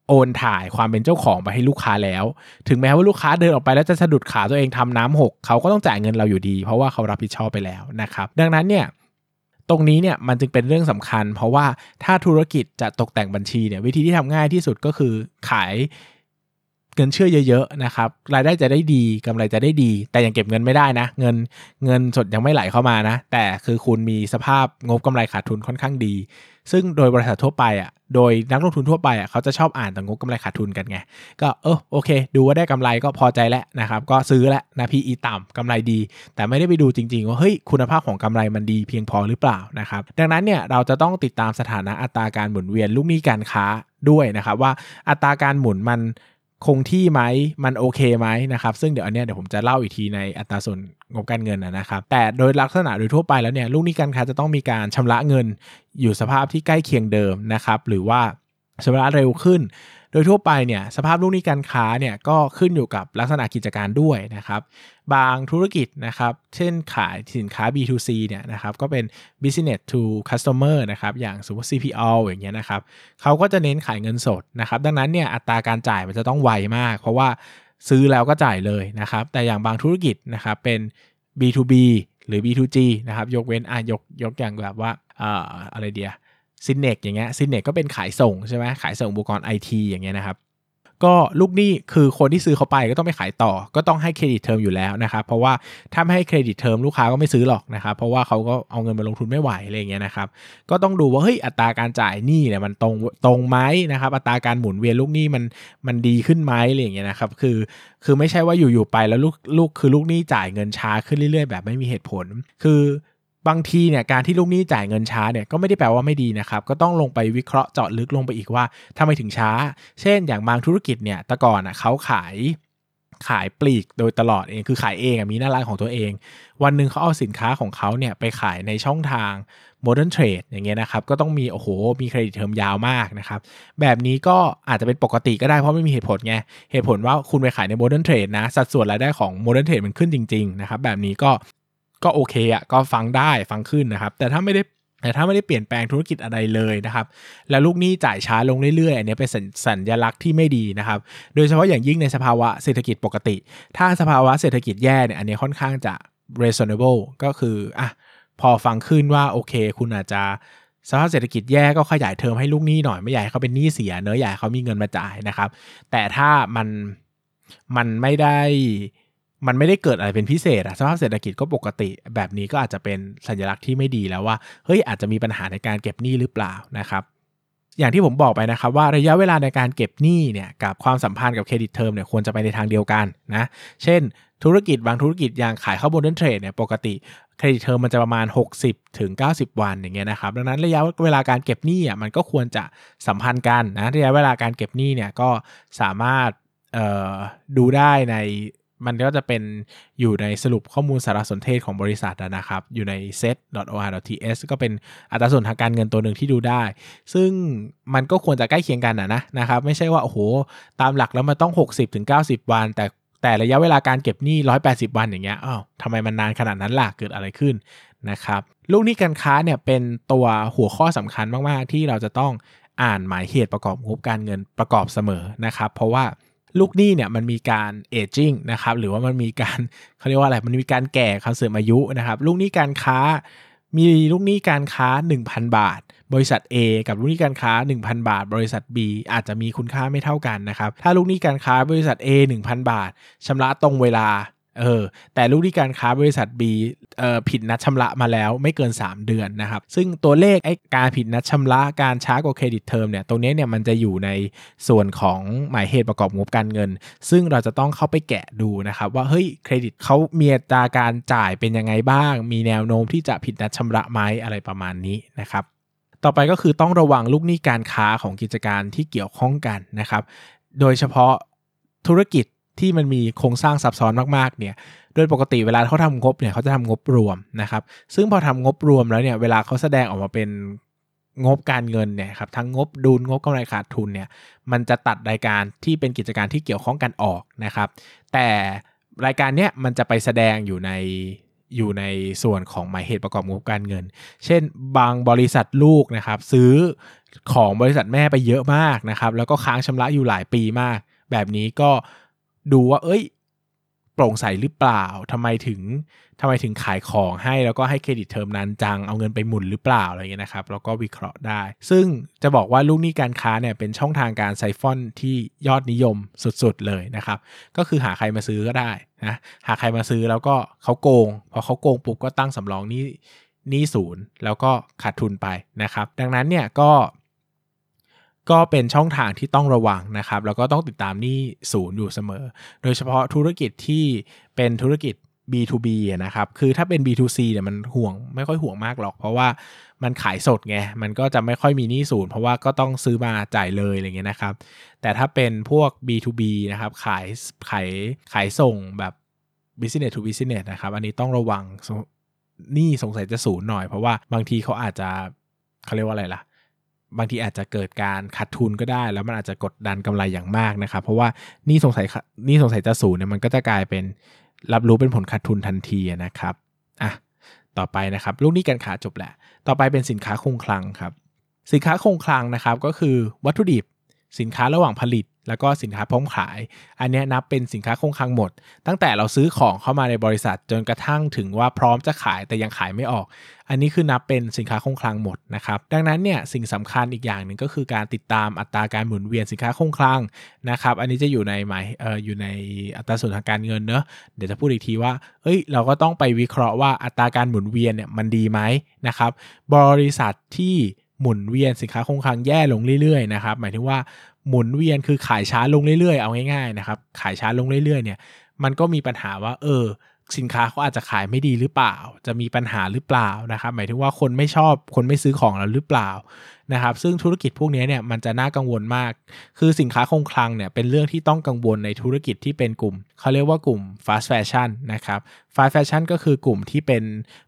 โอนถ่ายความเป็นเจ้าของไปให้ลูกค้าแล้ว ถึงแม้ว่าลูกค้าเดินออกไปแล้วจะสะดุดขาตัวเองทำน้ำหก เขาก็ต้องจ่ายเงินเราอยู่ดี เพราะว่าเขารับผิดชอบไปแล้วนะครับ ดังนั้นเนี่ย ตรงนี้เนี่ยมันจึงเป็นเรื่องสำคัญ เพราะว่าถ้าธุรกิจจะตกแต่งบัญชีเนี่ยวิธีที่ทำง่ายที่สุดก็คือขาย เงินเชื่อเยอะๆนะครับรายได้จะได้ดีกำไรจะได้ดี แต่ยังเก็บเงินไม่ได้นะ เงินเงินสดยังไม่ไหลเข้ามานะ แต่คือคุณมีสภาพงบกำไรขาดทุนค่อนข้างดี ซึ่งโดยบริษัททั่วไปอะโดยนักลงทุนทั่วไปอะเขาจะชอบอ่านแต่งบกำไรขาดทุนกันไง ก็เออโอเค ดูว่าได้กำไรก็พอใจแล้วนะครับก็ซื้อแล้วนะ PE ต่ำกำไรดี แต่ไม่ได้ไปดูจริง ๆ ว่าเฮ้ยคุณภาพของกำไรมันดีเพียงพอหรือเปล่านะครับดังนั้นเนี่ยเราจะต้องติดตามสถานะอัตราการหมุนเวียนลูกหนี้การค้าด้วยนะครับว่าอัตราการหมุนมัน คงที่ไหมมันโอเคไหมนะครับ ซึ่งเดี๋ยวอันเนี้ยเดี๋ยวผมจะเล่าอีกทีในอัตราส่วนงบการเงินนะครับ แต่โดยลักษณะโดยทั่วไปแล้วเนี่ยลูกหนี้การค้าจะต้องมีการชำระเงินอยู่สภาพที่ใกล้เคียงเดิมนะครับ หรือว่าชำระเร็วขึ้น โดยทั่วไปเนี่ยสภาพลูกหนี้การค้าเนี่ยก็ขึ้นอยู่กับลักษณะกิจการด้วยนะครับ บางธุรกิจนะครับ เช่นขายสินค้า B2C เนี่ยนะครับ ก็เป็น business to customer นะครับ อย่างสมมติ CPO อย่างเงี้ยนะครับ เขาก็จะเน้นขายเงินสดนะครับ ดังนั้นเนี่ยอัตราการจ่ายมันจะต้องไวมาก เพราะว่าซื้อแล้วก็จ่ายเลยนะครับ แต่อย่างบางธุรกิจนะครับ เป็น B2B หรือ B2G นะครับ ยกเว้นอะยกยกอย่างแบบว่าเอ่ออะไรเดียซินเนกอย่างเงี้ยซินเนกก็เป็นขายส่งใช่ไหมขายส่งอุปกรณ์ไอทีอย่างเงี้ยนะครับ ก็ลูกหนี้คือคนที่ซื้อเขาไปก็ต้องไปขายต่อ ก็ต้องให้ credit term อยู่แล้วนะครับ เพราะว่าถ้าไม่ให้ credit term ลูกค้าก็ไม่ซื้อหรอกนะครับ เพราะว่าเขาก็เอาเงินมาลงทุนไม่ไหวอะไรเงี้ยนะครับ ก็ต้องดูว่าเฮ้ยอัตราการจ่ายหนี้เนี่ยมันตรงตรงไหมนะครับ อัตราการหมุนเวียนลูกหนี้มันมันดีขึ้นไหมอะไรเงี้ยนะครับคือคือไม่ใช่ว่าอยู่ๆไปแล้วลูกลูกคือลูกหนี้จ่ายเงินช้าขึ้นเรื่อยๆ แบบไม่มีเหตุผล คือ บางทีเนี่ยการที่ลูกหนี้จ่ายเงินช้าเนี่ยก็ไม่ได้แปลว่าไม่ดีนะครับก็ต้องลงไปวิเคราะห์เจาะลึกลงไปอีกว่าทำไมถึงช้า เช่น อย่างบางธุรกิจเนี่ยแต่ก่อนอะเขาขายขายปลีกโดยตลอดเองคือขายเองมีหน้าร้านของตัวเอง วันหนึ่งเขาเอาสินค้าของเขาเนี่ยไปขายในช่องทาง Modern Trade อย่างเงี้ยนะครับก็ต้องมีโอ้โหมีเครดิตเทอมยาวมากนะครับแบบนี้ก็อาจจะเป็นปกติก็ได้เพราะไม่มีเหตุผลไงเหตุผลว่าคุณไปขายใน Modern Trade นะสัดส่วนรายได้ของ Modern Trade มันขึ้นจริงๆนะครับแบบนี้ก็ ก็โอเคอะก็ฟังได้ฟังขึ้นนะครับ แต่ถ้าไม่ได้แต่ถ้าไม่ได้เปลี่ยนแปลงธุรกิจอะไรเลยนะครับ แล้วลูกหนี้จ่ายช้าลงเรื่อยๆ อันนี้เป็นสัญลักษณ์ที่ไม่ดีนะครับ โดยเฉพาะอย่างยิ่งในสภาวะเศรษฐกิจปกติ ถ้าสภาวะเศรษฐกิจแย่เนี่ยอันนี้ค่อนข้างจะ reasonable ก็คืออะพอฟังขึ้นว่าโอเค คุณอาจจะสภาพเศรษฐกิจแย่ก็ขยายเทอมให้ลูกหนี้หน่อยไม่ใหญ่เขาเป็นหนี้เสียเนื้อใหญ่เขามีเงินมาจ่ายนะครับ แต่ถ้ามันมันไม่ได้ มันไม่ได้เกิดอะไรเป็นพิเศษอะสภาพเศรษฐกิจก็ปกติ แบบนี้ก็อาจจะเป็นสัญลักษณ์ที่ไม่ดีแล้วว่าเฮ้ยอาจจะมีปัญหาในการเก็บหนี้หรือเปล่านะครับ อย่างที่ผมบอกไปนะครับว่าระยะเวลาในการเก็บหนี้เนี่ยกับความสัมพันธ์กับ credit term เนี่ยควรจะไปในทางเดียวกันนะเช่น ธุรกิจบางธุรกิจอย่างขายเข้า modern trade เนี่ยปกติ credit term มันจะประมาณ 60ถึง90 วันอย่างเงี้ยนะครับดังนั้นระยะเวลาการเก็บหนี้อะมันก็ควรจะสัมพันธ์กันนะระยะเวลาการเก็บหนี้เนี่ยก็สามารถดูได้ใน มันก็จะเป็นอยู่ในสรุปข้อมูลสารสนเทศของบริษัทนะครับ อยู่ใน set.or.ts ก็เป็นอัตราส่วนทางการเงินตัวหนึ่งที่ดูได้ ซึ่งมันก็ควรจะใกล้เคียงกันนะนะครับ ไม่ใช่ว่าโอ้โหตามหลักแล้วมันต้อง 60-90 วัน แต่แต่ระยะเวลาการเก็บหนี้ 180 วันอย่างเงี้ยอ้าวทำไมมันนานขนาดนั้นล่ะเกิดอะไรขึ้นนะครับลูกหนี้การค้าเนี่ยเป็นตัวหัวข้อสำคัญมาก ๆ ที่เราจะต้องอ่านหมายเหตุประกอบงบการเงินประกอบเสมอนะครับ เพราะว่า ลูกหนี้เนี่ยมันมีการ aging นะครับหรือว่ามันมีการเขาเรียกว่าอะไรมันมีการแก่ค่าเสื่อมอายุนะครับลูกหนี้การค้ามีลูกหนี้การค้า 1,000 บาท บริษัท A กับลูกหนี้การค้า 1,000 บาท บริษัท B อาจจะมีคุณค่าไม่เท่ากันนะครับถ้าลูกหนี้การค้าบริษัท A 1,000 บาทชำระตรงเวลา เออแต่ลูกหนี้การค้าบริษัท B เอ่อผิดนัดชำระมาแล้วไม่เกิน 3 เดือนนะครับ ซึ่งตัวเลขไอ้การผิดนัดชำระการช้ากว่า credit term เนี่ยตรงนี้เนี่ยมันจะอยู่ในส่วนของหมายเหตุประกอบงบการเงิน ซึ่งเราจะต้องเข้าไปแกะดูนะครับ ว่าเฮ้ยเครดิตเขามีอัตราการจ่ายเป็นยังไงบ้าง มีแนวโน้มที่จะผิดนัดชำระไหมอะไรประมาณนี้นะครับต่อไปก็คือต้องระวังลูกหนี้การค้าของกิจการที่เกี่ยวข้องกันนะครับ โดยเฉพาะธุรกิจ ที่มันมีโครงสร้างซับซ้อนมากๆเนี่ยโดยปกติเวลาเขาทำงบเนี่ยเขาจะทำงบรวมนะครับซึ่งพอทำงบรวมแล้วเนี่ยเวลาเขาแสดงออกมาเป็นงบการเงินเนี่ยครับทั้งงบดุลงบกำไรขาดทุนเนี่ยมันจะตัดรายการที่เป็นกิจการที่เกี่ยวข้องกันออกนะครับ แต่รายการเนี้ยมันจะไปแสดงอยู่ในอยู่ในส่วนของหมายเหตุประกอบงบการเงิน เช่น บางบริษัทลูกนะครับ ซื้อของบริษัทแม่ไปเยอะมากนะครับ แล้วก็ค้างชำระอยู่หลายปีมาก แบบนี้ก็ ดูว่า เอ้ย โปร่งใสหรือเปล่าทำไมถึงทำไมถึงขายของให้แล้วก็ให้เครดิตเทอมนั้นจังเอาเงินไปหมุนหรือเปล่าอะไรเงี้ยนะครับ แล้วก็วิเคราะห์ได้ ซึ่งจะบอกว่าลูกหนี้การค้าเนี่ยเป็นช่องทางการไซฟอนที่ยอดนิยมสุดๆเลยนะครับ ก็คือหาใครมาซื้อก็ได้นะหาใครมาซื้อแล้วก็เขาโกงพอเขาโกงปุ๊บก็ตั้งสำรองนี้นี้ศูนย์แล้วก็ขาดทุนไปนะครับ ดังนั้นเนี่ยก็ ก็เป็นช่องทางที่ต้องระวังนะครับ แล้วก็ต้องติดตามนี่ศูนย์อยู่เสมอ โดยเฉพาะธุรกิจที่เป็นธุรกิจ B2B นะครับ คือถ้าเป็น B2C เนี่ยมันห่วงไม่ค่อยห่วงมากหรอก เพราะว่ามันขายสดไง มันก็จะไม่ค่อยมีหนี้ศูนย์เพราะว่าก็ต้องซื้อมาจ่ายเลยอะไรเงี้ยนะครับ แต่ถ้าเป็นพวก B2B นะครับขายขายขายส่งแบบ business to business นะครับ อันนี้ต้องระวังนี่สงสัยจะศูนย์หน่อยเพราะว่าบางทีเขาอาจจะเขาเรียกว่าอะไรล่ะ บางทีอาจจะเกิดการขาดทุนก็ได้ แล้วมันอาจจะกดดันกำไรอย่างมากนะครับ เพราะว่านี่สงสัยนี่สงสัยจะศูนย์เนี่ยมันก็จะกลายเป็นรับรู้เป็นผลขาดทุนทันทีนะครับอะต่อไปนะครับลูกนี้การขาจบแหละ ต่อไปเป็นสินค้าคงคลังครับ สินค้าคงคลังนะครับก็คือวัตถุดิบ สินค้าระหว่างผลิต แล้วก็สินค้าพร้อมขาย อันนี้นับเป็นสินค้าคงคลังหมด ตั้งแต่เราซื้อของเข้ามาในบริษัทจนกระทั่งถึงว่าพร้อมจะขายแต่ยังขายไม่ออก อันนี้คือนับเป็นสินค้าคงคลังหมดนะครับ ดังนั้นเนี่ยสิ่งสำคัญอีกอย่างหนึ่งก็คือการติดตามอัตราการหมุนเวียนสินค้าคงคลังนะครับ อันนี้จะอยู่ในหมายเอ่ออยู่ในอัตราส่วนทางการเงินเนอะเดี๋ยวจะพูดอีกทีว่า เอ้ย เราก็ต้องไปวิเคราะห์ว่าอัตราการหมุนเวียนเนี่ยมันดีไหมนะครับ บริษัทที่หมุนเวียนสินค้าคงคลังแย่ลงเรื่อยๆนะครับ หมายถึงว่า หมุนเวียนคือขายช้าลงเรื่อยๆ เอาง่ายๆนะครับ ขายช้าลงเรื่อยๆ เนี่ย มันก็มีปัญหาว่า เออ สินค้าเขาอาจจะขายไม่ดีหรือเปล่า จะมีปัญหาหรือเปล่านะครับ หมายถึงว่าคนไม่ชอบ คนไม่ซื้อของเราหรือเปล่า นะครับซึ่งธุรกิจพวกนี้เนี่ยมันจะน่ากังวลมาก คือสินค้าคงคลังเนี่ยเป็นเรื่องที่ต้องกังวลในธุรกิจที่เป็นกลุ่ม เขาเรียกว่ากลุ่ม fast fashion นะครับ fast fashion ก็คือกลุ่มที่เป็น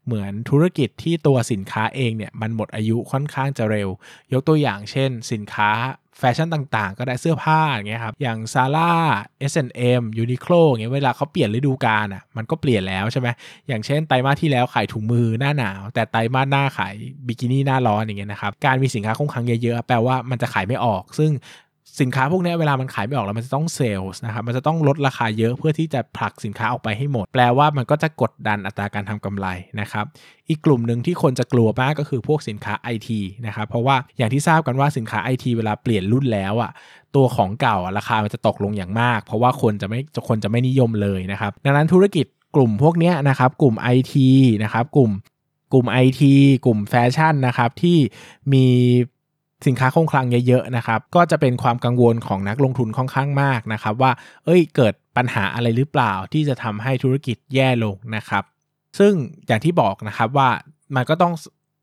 เหมือนธุรกิจที่ตัวสินค้าเองเนี่ยมันหมดอายุค่อนข้างจะเร็ว ยกตัวอย่างเช่น สินค้าแฟชั่นต่างๆ ก็ได้เสื้อผ้าอย่างเงี้ยครับ อย่าง Zara H&M Uniqlo อย่างเงี้ยเวลาเขาเปลี่ยนฤดูกาลอะมันก็เปลี่ยนแล้วใช่ไหมอย่างเช่นไตรมาสที่แล้วขายถุงมือหน้าหนาว แต่ไตรมาสหน้าขายบิกินี่หน้าร้อนอย่างเงี้ยนะครับการมีสินค้าคงคลังเยอะๆแปลว่ามันจะขายไม่ออก ซึ่งสินค้าพวกนี้เวลามันขายไม่ออกแล้วมันจะต้องเซลล์นะครับมันจะต้องลดราคาเยอะเพื่อที่จะผลักสินค้าออกไปให้หมด แปลว่ามันก็จะกดดันอัตราการทำกำไรนะครับอีกกลุ่มหนึ่งที่คนจะกลัวมากก็คือพวกสินค้า IT นะครับเพราะว่าอย่างที่ทราบกันว่าสินค้า IT เวลาเปลี่ยนรุ่นแล้วอะตัวของเก่าราคามันจะตกลงอย่างมาก เพราะว่าคนจะไม่คนจะไม่นิยมเลยนะครับดังนั้นธุรกิจกลุ่มพวกนี้นะครับ กลุ่ม IT นะครับ กลุ่ม กลุ่ม IT กลุ่มแฟชั่นนะครับที่มีสินค้าคงคลังเยอะๆนะครับ ก็จะเป็นความกังวลของนักลงทุนค่อนข้างมากนะครับ ว่า เอ้ย เกิดปัญหาอะไรหรือเปล่าที่จะทำให้ธุรกิจแย่ลงนะครับ ซึ่งอย่างที่บอกนะครับว่ามันก็ต้อง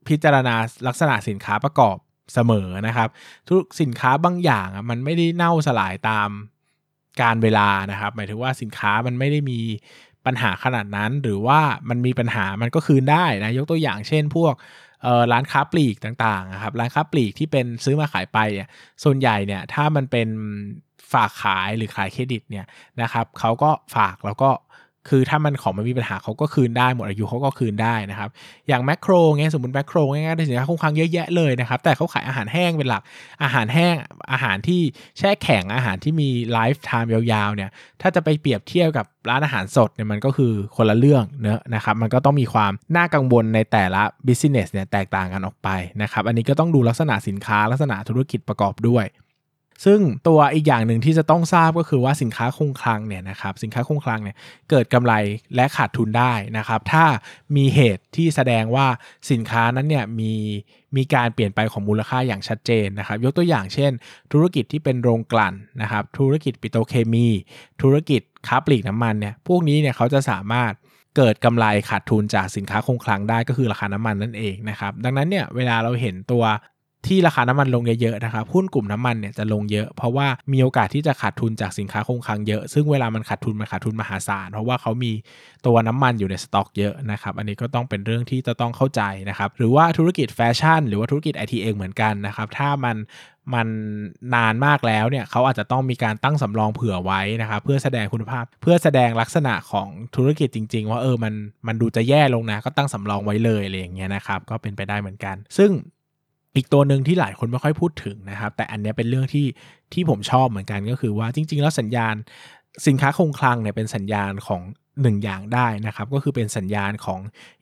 พิจารณาลักษณะสินค้าประกอบเสมอนะครับ ทุกสินค้าบางอย่างมันไม่ได้เน่าสลายตามการเวลานะครับ หมายถึงว่าสินค้ามันไม่ได้มี ปัญหาขนาดนั้น หรือว่ามันมีปัญหามันก็คืนได้นะยกตัวอย่างเช่น พวกร้านค้าปลีกต่างๆครับร้านค้าปลีกที่เป็นซื้อมาขายไปเนี่ยส่วนใหญ่เนี่ยถ้ามันเป็นฝากขายหรือขายเครดิตเนี่ยนะครับเขาก็ฝากแล้วก็ คือถ้ามันของมันมีปัญหาเขาก็คืนได้หมดอายุเขาก็คืนได้นะครับ อย่างแมคโครเงี้ยสมมติแมคโครง่ายๆได้สินค้าคงคลังเยอะแยะเลยนะครับ แต่เขาขายอาหารแห้งเป็นหลักอาหารแห้งอาหารที่แช่แข็งอาหารที่มี lifetime ยาวๆเนี่ยถ้าจะไปเปรียบเทียบกับร้านอาหารสดเนี่ยมันก็คือคนละเรื่องเนอะนะครับมันก็ต้องมีความน่ากังวลในแต่ละ business เนี่ยแตกต่างกันออกไปนะครับอันนี้ก็ต้องดูลักษณะสินค้าลักษณะธุรกิจประกอบด้วย ซึ่งตัวอีกอย่างหนึ่งที่จะต้องทราบก็คือว่าสินค้าคงคลังเนี่ยนะครับสินค้าคงคลังเนี่ยเกิดกำไรและขาดทุนได้นะครับถ้ามีเหตุที่แสดงว่าสินค้านั้นเนี่ยมีมีการเปลี่ยนไปของมูลค่าอย่างชัดเจนนะครับ ยกตัวอย่างเช่น ธุรกิจที่เป็นโรงกลั่นนะครับ ธุรกิจปิโตรเคมี ธุรกิจค้าปลีกน้ำมันเนี่ยพวกนี้เนี่ยเขาจะสามารถเกิดกำไรขาดทุนจากสินค้าคงคลังได้ก็คือราคาน้ำมันนั่นเองนะครับ ดังนั้นเนี่ยเวลาเราเห็นตัว ที่ราคาน้ำมันลงเยอะๆนะครับหุ้นกลุ่มน้ำมันเนี่ยจะลงเยอะ เพราะว่ามีโอกาสที่จะขาดทุนจากสินค้าคงคลังเยอะ ซึ่งเวลามันขาดทุนมันขาดทุนมหาศาล เพราะว่าเขามีตัวน้ำมันอยู่ในสต็อกเยอะนะครับอันนี้ก็ต้องเป็นเรื่องที่จะต้องเข้าใจนะครับหรือว่าธุรกิจแฟชั่น หรือว่าธุรกิจไอทีเองเหมือนกันนะครับถ้ามันมันนานมากแล้วเนี่ยเขาอาจจะต้องมีการตั้งสำรองเผื่อไว้นะครับเพื่อแสดงคุณภาพ เพื่อแสดงลักษณะของธุรกิจจริง ๆ ว่าเออมันมันดูจะแย่ลงนะก็ตั้งสำรองไว้เลยอะไรอย่างเงี้ยนะครับก็เป็นไปได้เหมือนกัน ซึ่ง อีกตัวหนึ่งที่หลายคนไม่ค่อยพูดถึงนะครับ แต่อันนี้เป็นเรื่องที่ที่ผมชอบเหมือนกันก็คือว่าจริง ๆ แล้วสัญญาณสินค้าคงคลังเนี่ยเป็นสัญญาณของหนึ่งอย่างได้นะครับ ก็คือเป็นสัญญาณของ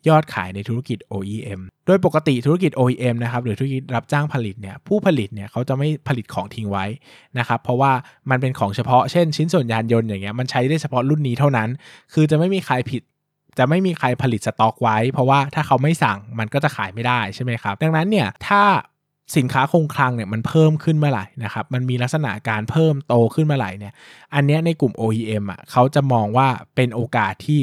ยอดขายในธุรกิจ OEM โดยปกติธุรกิจ OEM นะครับหรือธุรกิจรับจ้างผลิตเนี่ยผู้ผลิตเนี่ยเขาจะไม่ผลิตของทิ้งไว้นะครับเพราะว่ามันเป็นของเฉพาะเช่นชิ้นส่วนยานยนต์อย่างเงี้ยมันใช้ได้เฉพาะรุ่นนี้เท่านั้น คือจะไม่มีใครผิด จะไม่มีใครผลิตสต็อกไว้ เพราะว่าถ้าเขาไม่สั่งมันก็จะขายไม่ได้ใช่ไหมครับ ดังนั้นเนี่ยถ้า สินค้าคงคลังเนี่ยมันเพิ่มขึ้นเมื่อไหร่นะครับ มันมีลักษณะการเพิ่มโตขึ้นเมื่อไหร่เนี่ย อันนี้ในกลุ่ม OEM อะเขาจะมองว่าเป็นโอกาสที่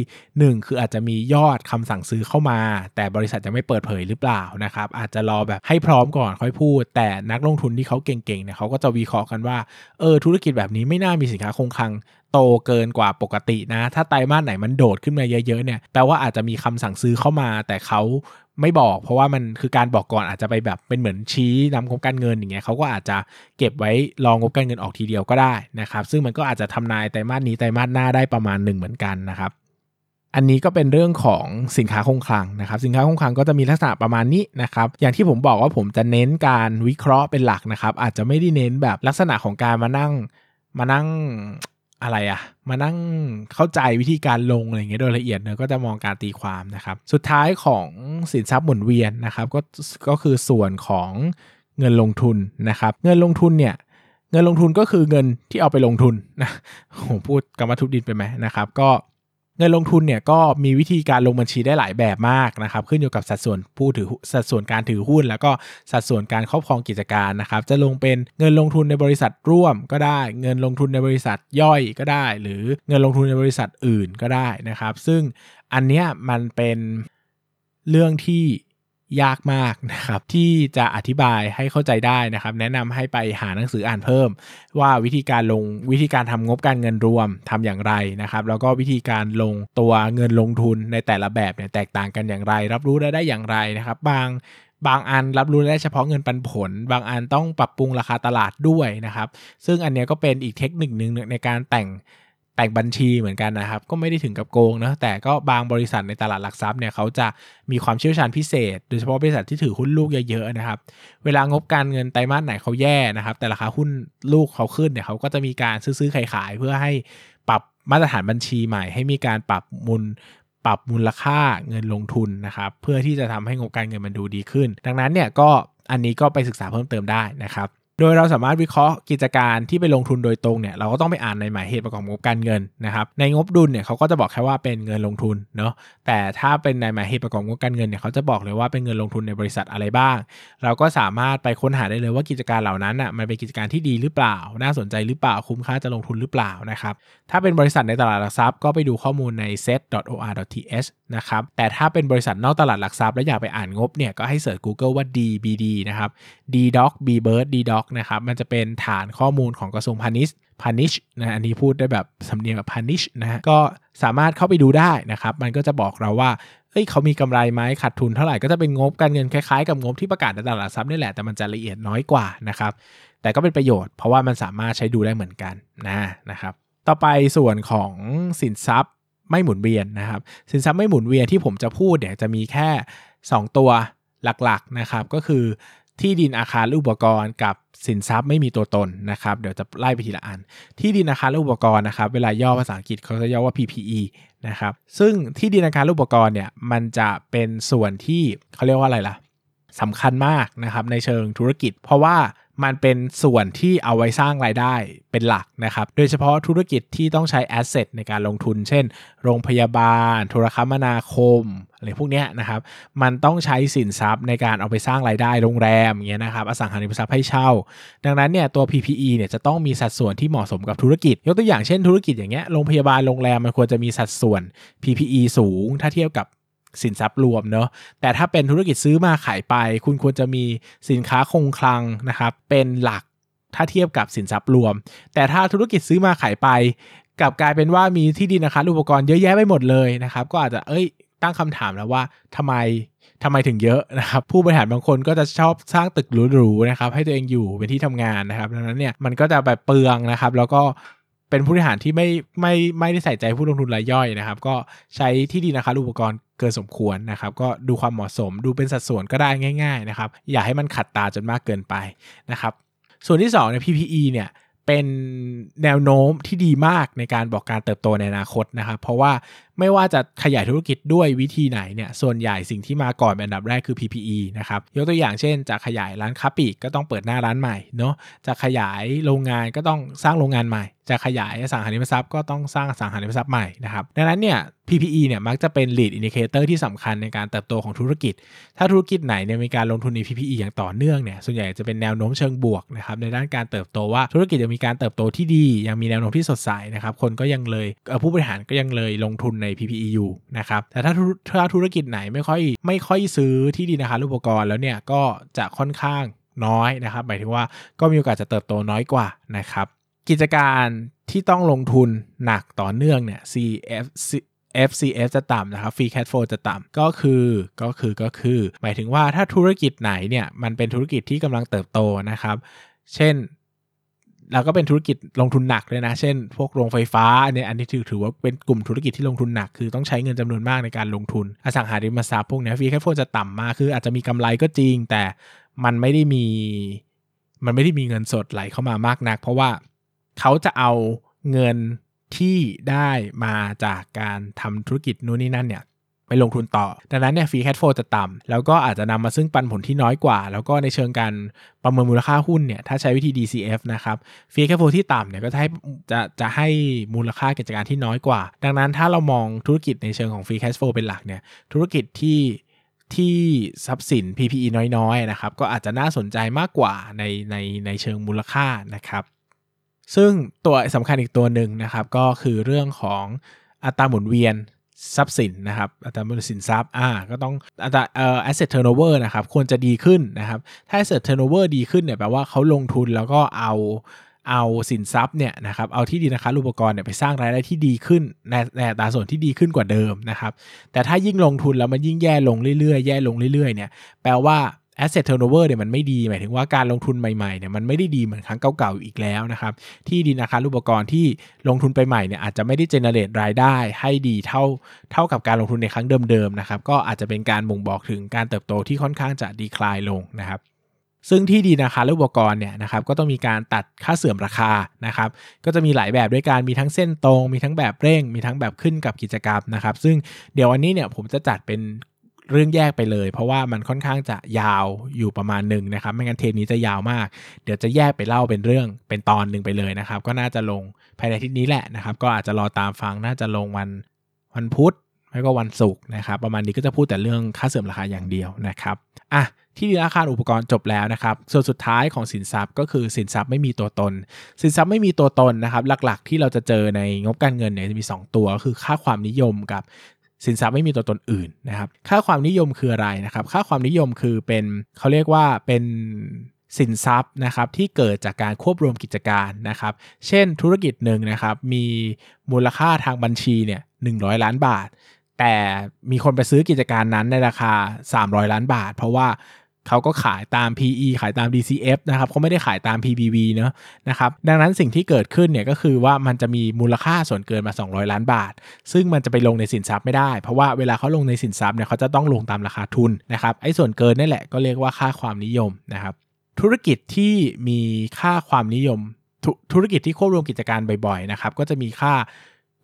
1 คืออาจจะมียอดคำสั่งซื้อเข้ามา แต่บริษัทจะไม่เปิดเผยหรือเปล่านะครับ อาจจะรอแบบให้พร้อมก่อนค่อยพูด แต่นักลงทุนที่เขาเก่งๆเนี่ยเขาก็จะวิเคราะห์กันว่า เออธุรกิจแบบนี้ไม่น่ามีสินค้าคงคลังโตเกินกว่าปกตินะ ถ้าไตรมาสไหนมันโดดขึ้นมาเยอะๆเนี่ย แปลว่าอาจจะมีคำสั่งซื้อเข้ามา แต่เขา ไม่บอกเพราะว่ามันคือการบอกก่อนอาจจะไปแบบเป็นเหมือนชี้นำงบการเงินอย่างเงี้ยเขาก็อาจจะเก็บไว้รองงบการเงินออกทีเดียวก็ได้นะครับ ซึ่งมันก็อาจจะทำนายไตรมาสนี้ไตรมาสหน้าได้ประมาณหนึ่งเหมือนกันนะครับ อันนี้ก็เป็นเรื่องของสินค้าคงคลังนะครับ สินค้าคงคลังก็จะมีลักษณะประมาณนี้นะครับ อย่างที่ผมบอกว่าผมจะเน้นการวิเคราะห์เป็นหลักนะครับ อาจจะไม่ได้เน้นแบบลักษณะของการมานั่งมานั่ง อะไรอะมานั่งเข้าใจวิธีการลงอะไรเงี้ยโดยละเอียดเนอะก็จะมองการตีความนะครับสุดท้ายของสินทรัพย์หมุนเวียนนะครับก็ก็คือส่วนของเงินลงทุนนะครับ เงินลงทุนเนี่ยเงินลงทุนก็คือเงินที่เอาไปลงทุนนะผมพูดกรรมทุบดินไปไหมนะครับ ก็ เงินลงทุนเนี่ยก็มีวิธีการลงบัญชีได้หลายแบบมากนะครับ ขึ้นอยู่กับสัดส่วนผู้ถือสัดส่วนการถือหุ้น แล้วก็สัดส่วนการครอบครองกิจการนะครับ จะลงเป็นเงินลงทุนในบริษัทร่วมก็ได้ เงินลงทุนในบริษัทย่อยก็ได้ หรือเงินลงทุนในบริษัทอื่นก็ได้นะครับ ซึ่งอันเนี้ยมันเป็นเรื่องที่ ยากมากนะครับที่จะอธิบายให้เข้าใจได้นะครับ แนะนำให้ไปหาหนังสืออ่านเพิ่ม ว่าวิธีการลงวิธีการทำงบการเงินรวมทำอย่างไรนะครับ แล้วก็วิธีการลงตัวเงินลงทุนในแต่ละแบบเนี่ยแตกต่างกันอย่างไร รับรู้ได้ได้อย่างไรนะครับ บางบางอันรับรู้ได้เฉพาะเงินปันผล บางอันต้องปรับปรุงราคาตลาดด้วยนะครับ ซึ่งอันนี้ก็เป็นอีกเทคนิคหนึ่งในการแต่ง แต่งบัญชีเหมือนกันนะครับ ก็ไม่ได้ถึงกับโกงนะแต่ก็บางบริษัทในตลาดหลักทรัพย์เนี่ยเขาจะมีความเชี่ยวชาญพิเศษ โดยเฉพาะบริษัทที่ถือหุ้นลูกเยอะๆนะครับ เวลางบการเงินไตรมาสไหนเขาแย่นะครับ แต่ราคาหุ้นลูกเขาขึ้นเนี่ยเขาก็จะมีการซื้อๆขายๆเพื่อให้ปรับมาตรฐานบัญชีใหม่ ให้มีการปรับมูลปรับมูลค่าเงินลงทุนนะครับ เพื่อที่จะทำให้งบการเงินมันดูดีขึ้น ดังนั้นเนี่ยก็อันนี้ก็ไปศึกษาเพิ่มเติมได้นะครับ โดยเราสามารถวิเคราะห์กิจการที่ไปลงทุนโดยตรงเนี่ยเราก็ต้องไปอ่านในหมายเหตุประกอบงบการเงินนะครับในงบดุลเนี่ยเขาก็จะบอกแค่ว่าเป็นเงินลงทุนเนาะแต่ถ้าเป็นในหมายเหตุประกอบงบการเงินเนี่ยเขาจะบอกเลยว่าเป็นเงินลงทุนในบริษัทอะไรบ้าง เราก็สามารถไปค้นหาได้เลยว่ากิจการเหล่านั้นอะมันเป็นกิจการที่ดีหรือเปล่า น่าสนใจหรือเปล่าคุ้มค่าจะลงทุนหรือเปล่านะครับถ้าเป็นบริษัทในตลาดหลักทรัพย์ก็ไปดูข้อมูลใน set.or.th นะครับแต่ถ้าเป็นบริษัทนอกตลาดหลักทรัพย์แล้วอยากไปอ่านงบเนี่ยก็ให้เสิร์ช Google ว่า DBD นะครับ DDoc BBird DDoc นะครับ มันจะเป็นฐานข้อมูลของกระทรวงพาณิชย์พาณิชนะอันนี้พูดได้แบบสำเนียงแบบพาณิชนะฮะก็สามารถเข้าไปดูได้นะครับ มันก็จะบอกเราว่าเอ้ยเขามีกำไรไหมขาดทุนเท่าไหร่ก็จะเป็นงบการเงินคล้ายๆ กับงบที่ประกาศในตลาดทรัพย์นี่แหละแต่มันจะละเอียดน้อยกว่านะครับ แต่ก็เป็นประโยชน์เพราะว่ามันสามารถใช้ดูได้เหมือนกันนะนะครับ ต่อไปส่วนของสินทรัพย์ไม่หมุนเวียนนะครับ สินทรัพย์ไม่หมุนเวียนที่ผมจะพูดเนี่ยจะมีแค่ 2 ตัวหลักๆนะครับก็คือ ที่ดินอาคารอุปกรณ์กับสินทรัพย์ไม่มีตัวตนนะครับเดี๋ยวจะไล่ไปทีละอัน ที่ดินอาคารอุปกรณ์นะครับเวลาย่อภาษาอังกฤษเขาจะย่อว่า PPE นะครับซึ่งที่ดินอาคารอุปกรณ์เนี่ยมันจะเป็นส่วนที่เขาเรียกว่าอะไรล่ะสำคัญมากนะครับในเชิงธุรกิจ เพราะว่า มันเป็นส่วนที่เอาไว้สร้างรายได้เป็นหลักนะครับ โดยเฉพาะธุรกิจที่ต้องใช้แอสเซทในการลงทุน เช่น โรงพยาบาล โทรคมนาคมอะไรพวกนี้นะครับ มันต้องใช้สินทรัพย์ในการเอาไปสร้างรายได้โรงแรมอย่างเงี้ยนะครับอสังหาริมทรัพย์ให้เช่า ดังนั้นเนี่ยตัว PPE เนี่ยจะต้องมีสัดส่วนที่เหมาะสมกับธุรกิจ ยกตัวอย่างเช่นธุรกิจอย่างเงี้ยโรงพยาบาลโรงแรมมันควรจะมีสัดส่วน PPE สูง ถ้าเทียบกับ สินทรัพย์รวมเนาะแต่ถ้าเป็นธุรกิจซื้อมาขายไป คุณควรจะมีสินค้าคงคลังนะครับเป็นหลักถ้าเทียบกับสินทรัพย์รวม แต่ถ้าธุรกิจซื้อมาขายไปกลับกลายเป็นว่ามีที่ดินนะคะอุปกรณ์เยอะแยะไปหมดเลยนะครับ ก็อาจจะเอ้ยตั้งคำถามแล้วว่าทำไมทำไมถึงเยอะนะครับ ผู้บริหารบางคนก็จะชอบสร้างตึกหรูๆนะครับ ให้ตัวเองอยู่เป็นที่ทำงานนะครับดังนั้นเนี่ยมันก็จะแบบเปลืองนะครับ แล้วก็ เป็นผู้บริหารที่ไม่ไม่ไม่ได้ใส่ใจผู้ลงทุนรายย่อยนะครับ ก็ใช้ที่ดินะคะอุปกรณ์เกินสมควรนะครับ ก็ดูความเหมาะสมดูเป็นสัดส่วนก็ได้ง่าย ๆนะครับ อย่าให้มันขัดตาจนมากเกินไปนะครับ ส่วนที่2เนี่ย PPE เนี่ยเป็นแนวโน้มที่ดีมากในการบอกการเติบโตในอนาคตนะครับ เพราะว่า ไม่ว่าจะขยายธุรกิจด้วยวิธีไหนเนี่ยส่วนใหญ่สิ่งที่มาก่อนเป็นอันดับแรกคือ PPE นะครับยกตัวอย่างเช่น จะขยายร้านค้าปลีกก็ต้องเปิดหน้าร้านใหม่เนาะจะขยายโรงงานก็ต้องสร้างโรงงานใหม่ จะขยายสังหาริมทรัพย์ก็ต้องสร้างสังหาริมทรัพย์ใหม่นะครับดังนั้นเนี่ย PPE เนี่ยมักจะเป็น lead indicator ที่สำคัญในการเติบโตของธุรกิจ ถ้าธุรกิจไหนเนี่ยมีการลงทุนใน PPE อย่างต่อเนื่องเนี่ยส่วนใหญ่จะเป็นแนวโน้มเชิงบวกนะครับในด้านการเติบโตว่าธุรกิจจะมีการเติบโตที่ดี ยังมีแนวโน้มที่สดใสนะครับคนก็ยังเลยผู้บริหารก็ยังเลยลงทุนใน PPE อยู่นะครับ แต่ถ้าถ้าธุรกิจไหนไม่ค่อยไม่ค่อยซื้อที่ดินนะคะอุปกรณ์แล้วเนี่ยก็จะค่อนข้างน้อยนะครับ หมายถึงว่าก็มีโอกาสจะเติบโตน้อยกว่านะครับ กิจการที่ต้องลงทุนหนักต่อเนื่องเนี่ย CF FCF จะต่ำนะครับ Free Cash Flow จะต่ำก็คือก็คือก็คือ หมายถึงว่าถ้าธุรกิจไหนเนี่ยมันเป็นธุรกิจที่กำลังเติบโตนะครับ เช่น เราก็เป็นธุรกิจลงทุนหนักเลยนะ เช่น พวกโรงไฟฟ้าเนี่ยอันนี้ถือถือว่าเป็นกลุ่มธุรกิจที่ลงทุนหนัก คือต้องใช้เงินจำนวนมากในการลงทุน อสังหาริมทรัพย์พวกนี้ฟีแคฟโฟจะต่ำมากคืออาจจะมีกำไรก็จริง แต่มันไม่ได้มี มันไม่ได้มีเงินสดไหลเข้ามามากนัก เพราะว่าเขาจะเอาเงินที่ได้มาจากการทำธุรกิจนู่นนี่นั่นเนี่ย ลงทุนต่อ ดังนั้นเนี่ย free cash flow จะต่ำแล้วก็อาจจะนำมาซึ่งปันผลที่น้อยกว่า แล้วก็ในเชิงการประเมินมูลค่าหุ้นเนี่ยถ้าใช้วิธี DCF นะครับ free cash flow ที่ต่ำเนี่ยก็จะให้จะจะให้มูลค่ากิจการที่น้อยกว่า ดังนั้นถ้าเรามองธุรกิจในเชิงของ free cash flow เป็นหลักเนี่ยธุรกิจที่ที่ทรัพย์สิน PPE น้อยๆนะครับก็อาจจะน่าสนใจมากกว่าในในในเชิงมูลค่านะครับซึ่งตัวสำคัญอีกตัวหนึ่งนะครับก็คือเรื่องของอัตราหมุนเวียน ทรัพย์สินนะครับอัตรามูลสินทรัพย์อ่าก็ต้องอัตราเอ่อ asset turnover นะครับควรจะดีขึ้นนะครับถ้า asset turnover ดีขึ้นเนี่ยแปลว่าเขาลงทุนแล้วก็เอาเอาสินทรัพย์เนี่ยนะครับเอาที่ดินนะคะอุปกรณ์เนี่ยไปสร้างรายได้ที่ดีขึ้นในในตาส่วนที่ดีขึ้นกว่าเดิมนะครับแต่ถ้ายิ่งลงทุนแล้วมันยิ่งแย่ลงเรื่อยๆ แย่ลงเรื่อยๆเนี่ยแปลว่า asset turnover เนี่ยมันไม่ดี หมายถึงว่าการลงทุนใหม่ๆเนี่ยมันไม่ได้ดีเหมือนครั้งเก่าๆอีกแล้วนะครับ ที่ดินอาคารอุปกรณ์ที่ลงทุนไปใหม่เนี่ยอาจจะไม่ได้ generate รายได้ให้ดีเท่าเท่ากับการลงทุนในครั้งเดิมๆนะครับก็อาจจะเป็นการบ่งบอกถึงการเติบโตที่ค่อนข้างจะดีคลายลงนะครับซึ่งที่ดินอาคารอุปกรณ์เนี่ยนะครับก็ต้องมีการตัดค่าเสื่อมราคานะครับ ก็จะมีหลายแบบด้วยการมีทั้งเส้นตรง มีทั้งแบบเร่ง มีทั้งแบบขึ้นกับกิจกรรมนะครับ ซึ่งเดี๋ยววันนี้เนี่ยผมจะจัดเป็น เรื่องแยกไปเลย เพราะว่ามันค่อนข้างจะยาวอยู่ประมาณหนึ่งนะครับ ไม่งั้นเทปนี้จะยาวมาก เดี๋ยวจะแยกไปเล่าเป็นเรื่องเป็นตอนหนึ่งไปเลยนะครับ ก็น่าจะลงภายในที่นี้แหละนะครับ ก็อาจจะรอตามฟังน่าจะลงวันวันพุธไม่ก็วันศุกร์นะครับ ประมาณนี้ก็จะพูดแต่เรื่องค่าเสื่อมราคาอย่างเดียวนะครับอะที่ดินอาคารอุปกรณ์จบแล้วนะครับ ส่วนสุดท้ายของสินทรัพย์ก็คือสินทรัพย์ไม่มีตัวตน สินทรัพย์ไม่มีตัวตนนะครับ หลักๆ ที่เราจะเจอในงบการเงินเนี่ยจะมี 2 ตัวก็คือค่าความนิยมกับ สินทรัพย์ไม่มีตัวตนอื่นนะครับ ค่าความนิยมคืออะไรนะครับ ค่าความนิยมคือเป็นเขาเรียกว่าเป็นสินทรัพย์นะครับที่เกิดจากการควบรวมกิจการนะครับ เช่นธุรกิจหนึ่งนะครับมีมูลค่าทางบัญชีเนี่ยหนึล้านบาท แต่มีคนไปซื้อกิจการนั้นในราคา 300 ล้านบาท เพราะว่า เขาก็ขายตาม PE ขายตาม DCF นะครับเขาไม่ได้ขายตาม PBV เนอะนะครับ ดังนั้นสิ่งที่เกิดขึ้นเนี่ยก็คือว่ามันจะมีมูลค่าส่วนเกินมา 200 ล้านบาท ซึ่งมันจะไปลงในสินทรัพย์ไม่ได้ เพราะว่าเวลาเขาลงในสินทรัพย์เนี่ยเขาจะต้องลงตามราคาทุนนะครับไอ้ส่วนเกินนี่แหละก็เรียกว่าค่าความนิยมนะครับธุรกิจที่มีค่าความนิยมธธุรกิจที่ควบรวมกิจการบ่อยๆนะครับก็จะมีค่า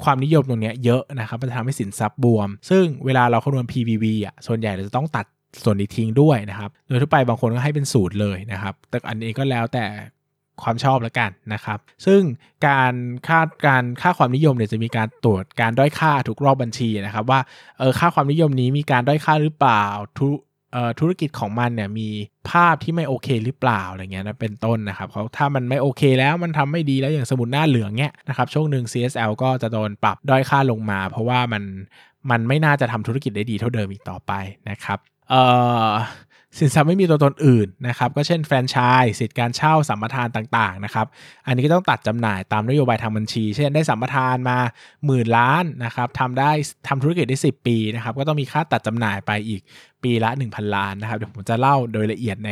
ความนิยมตรงนี้เยอะนะครับมันจะทำให้สินทรัพย์บวม ซึ่งเวลาเราคำนวณ PBV อะส่วนใหญ่เราจะต้องตัด ส่วนนี้ทิ้งด้วยนะครับ โดยทั่วไปบางคนก็ให้เป็นสูตรเลยนะครับ แต่อันนี้ก็แล้วแต่ความชอบแล้วกันนะครับ ซึ่งการค่าการค่าความนิยมเนี่ยจะมีการตรวจการด้อยค่าทุกรอบบัญชีนะครับ ว่าเออค่าความนิยมนี้มีการด้อยค่าหรือเปล่าทุธุรกิจของมันเนี่ยมีภาพที่ไม่โอเคหรือเปล่าอะไรเงี้ยนะเป็นต้นนะครับเขาถ้ามันไม่โอเคแล้วมันทำไม่ดีแล้วอย่างสมุดหน้าเหลืองเนี้ยนะครับช่วงหนึ่ง CSL ก็จะโดนปรับด้อยค่าลงมา เพราะว่ามันมันไม่น่าจะทำธุรกิจได้ดีเท่าเดิมอีกต่อไปนะครับ สินทรัพย์ไม่มีตัวตนอื่นนะครับ ก็เช่นแฟรนไชส์สิทธิการเช่าสัมปทานต่างๆนะครับ อันนี้ก็ต้องตัดจำหน่ายตามนโยบายทางบัญชี เช่นได้สัมปทานมาหมื่นล้านนะครับทำได้ทำธุรกิจได้ 10 ปีนะครับ ก็ต้องมีค่าตัดจำหน่ายไปอีกปีละ 1,000 ล้านนะครับ เดี๋ยวผมจะเล่าโดยละเอียดใน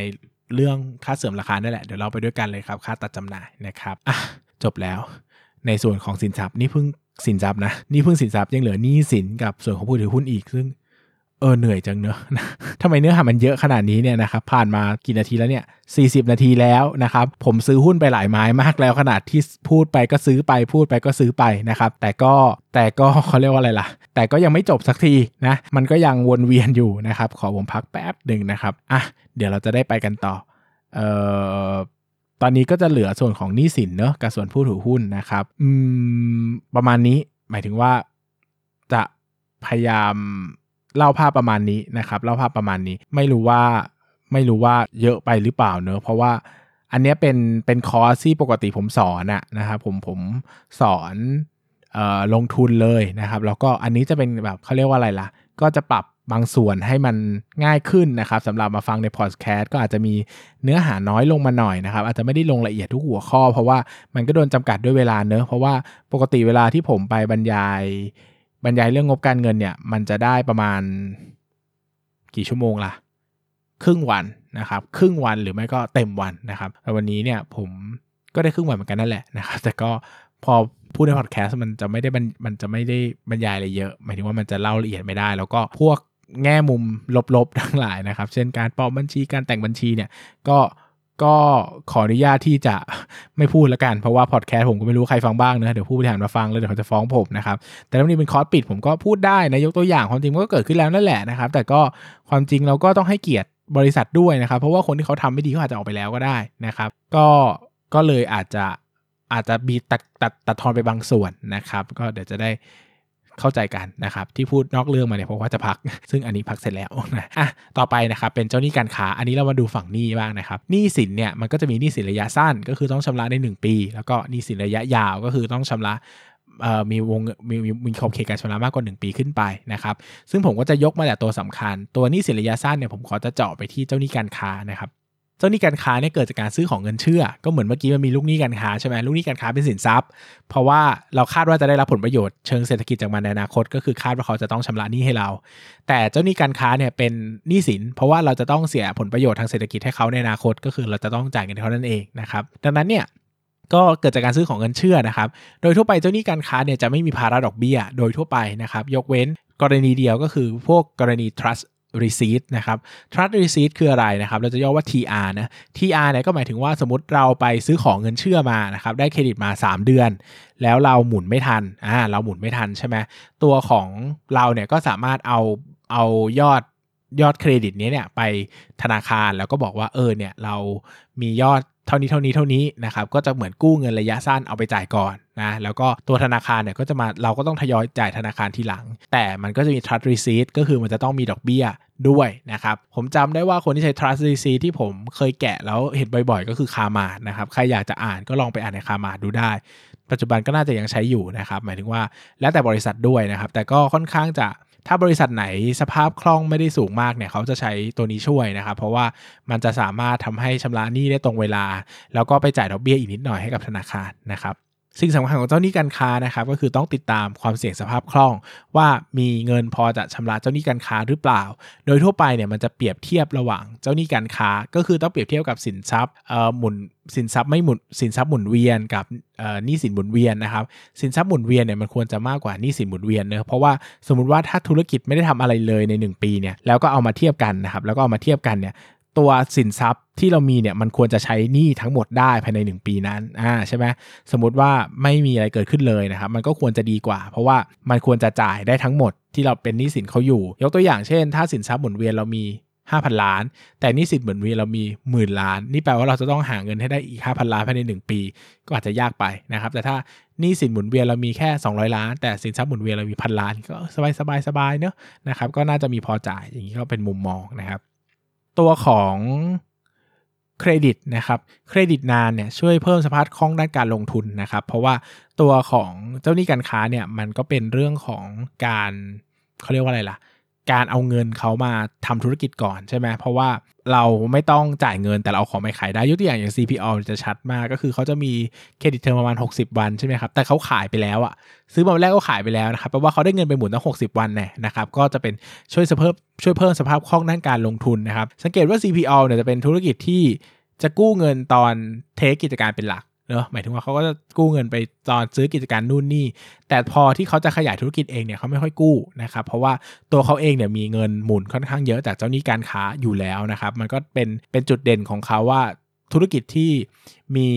เรื่องค่าเสื่อมราคานั่แหละ เดี๋ยวเราไปด้วยกันเลยครับค่าตัดจำหน่ายนะครับอะจบแล้ว ในส่วนของสินทรัพย์นี่เพิ่งสินทรัพย์นะนี่เพิ่งสินทรัพย์ยังเหลือหนี้สินกับส่วนของผู้ถือหุ้นอีกซึ่ง เออเหนื่อยจังเนอะทำไมเนื้อหามันเยอะขนาดนี้เนี่ยนะครับผ่านมากี่นาทีแล้วเนี่ย 40 นาทีแล้วนะครับ ผมซื้อหุ้นไปหลายไม้มากแล้วขนาดที่พูดไปก็ซื้อไปพูดไปก็ซื้อไปนะครับ แต่ก็แต่ก็เขาเรียกว่าอะไรล่ะ แต่ก็ยังไม่จบสักทีนะ มันก็ยังวนเวียนอยู่นะครับ ขอผมพักแป๊บหนึ่งนะครับอะเดี๋ยวเราจะได้ไปกันต่อเอ่อตอนนี้ก็จะเหลือส่วนของหนี้สินเนอะกับส่วนผู้ถือหุ้นนะครับอืมประมาณนี้หมายถึงว่าจะพยายาม เล่าภาพประมาณนี้นะครับเล่าภาพประมาณนี้ไม่รู้ว่าไม่รู้ว่าเยอะไปหรือเปล่าเนอะเพราะว่าอันนี้เป็นเป็นคอร์สที่ปกติผมสอนอะนะครับผมผมสอนเอ่อลงทุนเลยนะครับ แล้วก็อันนี้จะเป็นแบบเขาเรียกว่าอะไรล่ะ ก็จะปรับบางส่วนให้มันง่ายขึ้นนะครับสำหรับมาฟังในพอดแคสต์ก็อาจจะมีเนื้อหาน้อยลงมาหน่อยนะครับ อาจจะไม่ได้ลงละเอียดทุกหัวข้อ เพราะว่ามันก็โดนจำกัดด้วยเวลาเนอะเพราะว่าปกติเวลาที่ผมไปบรรยาย บรรยายเรื่องงบการเงินเนี่ยมันจะได้ประมาณกี่ชั่วโมงล่ะ ครึ่งวันนะครับ ครึ่งวันหรือไม่ก็เต็มวันนะครับแต่วันนี้เนี่ยผมก็ได้ครึ่งวันเหมือนกันนั่นแหละนะครับแต่ก็พอพูดในพอดแคสต์มันจะไม่ได้มันจะไม่ได้บรรยายอะไรเยอะ หมายถึงว่ามันจะเล่าละเอียดไม่ได้ แล้วก็พวกแง่มุมลบๆทั้งหลายนะครับ เช่นการปลอมบัญชีการแต่งบัญชีเนี่ยก็ ก็ขออนุญาตที่จะไม่พูดล้วกัน เพราะว่าพอดแคสต์ผมก็ไม่รู้ใครฟังบ้างนะเดี๋ยวผู้บริหารมาฟังแล้วเดี๋ยวเขาจะฟ้องผมนะครับ แต่ถ้านี้เป็นคอร์สปิดผมก็พูดได้นะยกตัวอย่างความจริงมันก็เกิดขึ้นแล้วนั่นแหละนะครับ แต่ก็ความจริงเราก็ต้องให้เกียรติบริษัทด้วยนะครับ เพราะว่าคนที่เขาทำไม่ดีเขาอาจจะออกไปแล้วก็ได้นะครับ ก็ก็เลยอาจจะอาจจะมีตัดตัดตัดทอนไปบางส่วนนะครับ ก็เดี๋ยวจะได้ เข้าใจกันนะครับที่พูดนอกเรื่องมาเนี่ยเพราะว่าจะพัก ซึ่งอันนี้พักเสร็จแล้วนะอะต่อไปนะครับเป็นเจ้าหนี้การค้าอันนี้เรามาดูฝั่งหนี้บ้างนะครับหนี้สินเนี่ยมันก็จะมีหนี้สินระยะสั้น ก็คือต้องชำระใน 1 ปี แล้วก็หนี้สินระยะยาวก็คือต้องชำระมีวงมีมีมีขอบเขตการชำระมากกว่า 1 ปีขึ้นไปนะครับซึ่งผมก็จะยกมาแต่ตัวสำคัญ ตัวหนี้สินระยะสั้นเนี่ยผมขอจะเจาะไปที่เจ้าหนี้การค้านะครับ เจ้าหนี้การค้าเนี่ยเกิดจากการซื้อของเงินเชื่อ ก็เหมือนเมื่อกี้มันมีลูกหนี้การค้าใช่ไหมลูกหนี้การค้าเป็นสินทรัพย์ เพราะว่าเราคาดว่าจะได้รับผลประโยชน์เชิงเศรษฐกิจจากมันในอนาคต ก็คือคาดว่าเขาจะต้องชำระหนี้ให้เรา แต่เจ้าหนี้การค้าเนี่ยเป็นหนี้สิน เพราะว่าเราจะต้องเสียผลประโยชน์ทางเศรษฐกิจให้เขาในอนาคต ก็คือเราจะต้องจ่ายเงินเขานั่นเองนะครับดังนั้นเนี่ยก็เกิดจากการซื้อของเงินเชื่อนะครับ โดยทั่วไปเจ้าหนี้การค้าเนี่ยจะไม่มีภาระดอกเบี้ย โดยทั่วไปนะครับ ยกเว้นกรณีเดียวก็คือพวกกรณี trust receipt นะครับ trust receipt คืออะไรนะครับ เราจะย่อว่า TR นะ TR เนี่ยก็หมายถึงว่าสมมติเราไปซื้อของเงินเชื่อมานะครับ ได้เครดิตมา 3 เดือน แล้วเราหมุนไม่ทัน อ่า เราหมุนไม่ทันใช่ไหม ตัวของเราเนี่ยก็สามารถเอา เอายอดยอดเครดิตนี้เนี่ยไปธนาคารแล้วก็บอกว่าเออเนี่ยเรามียอด เท่านี้เท่านี้เท่านี้นะครับก็จะเหมือนกู้เงินระยะสั้นเอาไปจ่ายก่อนนะแล้วก็ตัวธนาคารเนี่ยก็จะมาเราก็ต้องทยอยจ่ายธนาคารทีหลัง แต่มันก็จะมี trust receipt ก็คือมันจะต้องมีดอกเบี้ยด้วยนะครับ ผมจำได้ว่าคนที่ใช้ trust receipt ที่ผมเคยแกะแล้วเห็นบ่อยๆ ก็คือคามานะครับใครอยากจะอ่านก็ลองไปอ่านในคามาดูได้ ปัจจุบันก็น่าจะยังใช้อยู่นะครับหมายถึงว่าแล้วแต่บริษัทด้วยนะครับแต่ก็ค่อนข้างจะ ถ้าบริษัทไหนสภาพคล่องไม่ได้สูงมากเนี่ยเขาจะใช้ตัวนี้ช่วยนะครับ เพราะว่ามันจะสามารถทำให้ชำระหนี้ได้ตรงเวลา แล้วก็ไปจ่ายดอกเบี้ยอีกนิดหน่อยให้กับธนาคารนะครับ สิ่งสำคัญของเจ้าหนี้การค้านะครับก็คือต้องติดตามความเสี่ยงสภาพคล่อง ว่ามีเงินพอจะชำระเจ้าหนี้การค้าหรือเปล่า โดยทั่วไปเนี่ยมันจะเปรียบเทียบระหว่างเจ้าหนี้การค้า ก็คือต้องเปรียบเทียบกับสินทรัพย์เอ่อหมุนสินทรัพย์ไม่หมุนสินทรัพย์หมุนเวียนกับหนี้สินหมุนเวียนนะครับสินทรัพย์หมุนเวียนเนี่ยมันควรจะมากกว่าหนี้สินหมุนเวียนเนอะเพราะว่าสมมุติว่าถ้าธุรกิจไม่ได้ทำอะไรเลยใน 1 ปีเนี่ยแล้วก็เอามาเทียบกันนะครับแล้วก็เอามาเทียบกันเนี่ย ตัวสินทรัพย์ที่เรามีเนี่ยมันควรจะใช้หนี้ทั้งหมดได้ภายใน 1 ปีนั้นอ่าใช่ไหมสมมติว่าไม่มีอะไรเกิดขึ้นเลยนะครับมันก็ควรจะดีกว่า เพราะว่ามันควรจะจ่ายได้ทั้งหมดที่เราเป็นหนี้สินเขาอยู่ ยกตัวอย่างเช่น ถ้าสินทรัพย์หมุนเวียนเรามี 5,000 ล้าน แต่หนี้สินหมุนเวียนเรามีหมื่นล้าน นี่แปลว่าเราจะต้องหาเงินให้ได้อีก 5,000 ล้านภายใน 1 ปี ก็อาจจะยากไปนะครับ แต่ถ้าหนี้สินหมุนเวียนเรามีแค่ 200 ล้าน แต่สินทรัพย์หมุนเวียนเรามีพันล้าน ก็สบายสบายสบายเนอะนะครับ ก็น่าจะมีพอจ่ายอย่างนี้ก็เป็นมุมมองนะครับ ตัวของเครดิตนะครับเครดิตนานเนี่ยช่วยเพิ่มสภาพคล่องด้านการลงทุนนะครับ เพราะว่าตัวของเจ้าหนี้การค้าเนี่ยมันก็เป็นเรื่องของการเขาเรียกว่าอะไรล่ะ การเอาเงินเขามาทำธุรกิจก่อนใช่ไหมเพราะว่าเราไม่ต้องจ่ายเงินแต่เราของไปขายได้ยกตัวอย่างอย่าง CPO จะชัดมากก็คือเขาจะมีเครดิตเทอมประมาณ 60 วันใช่ไหมครับแต่เขาขายไปแล้วอะซื้อมาวันแรกก็ขายไปแล้วนะครับแปลว่าเขาได้เงินไปหมุนตั้ง60 วันแน่นะครับก็จะเป็นช่วยเพิ่มช่วยเพิ่มสภาพคล่องด้านการลงทุนนะครับสังเกตว่า CPO เนี่ยจะเป็นธุรกิจที่จะกู้เงินตอนเทคกิจการเป็นหลัก เนอะหมายถึงว่าเขาก็จะกู้เงินไปตอนซื้อกิจการนู่นนี่ แต่พอที่เขาจะขยายธุรกิจเองเนี่ยเขาไม่ค่อยกู้นะครับ เพราะว่าตัวเขาเองเนี่ยมีเงินหมุนค่อนข้างเยอะจากเจ้าหนี้การค้าอยู่แล้วนะครับ มันก็เป็นเป็นจุดเด่นของเขาว่าธุรกิจที่มี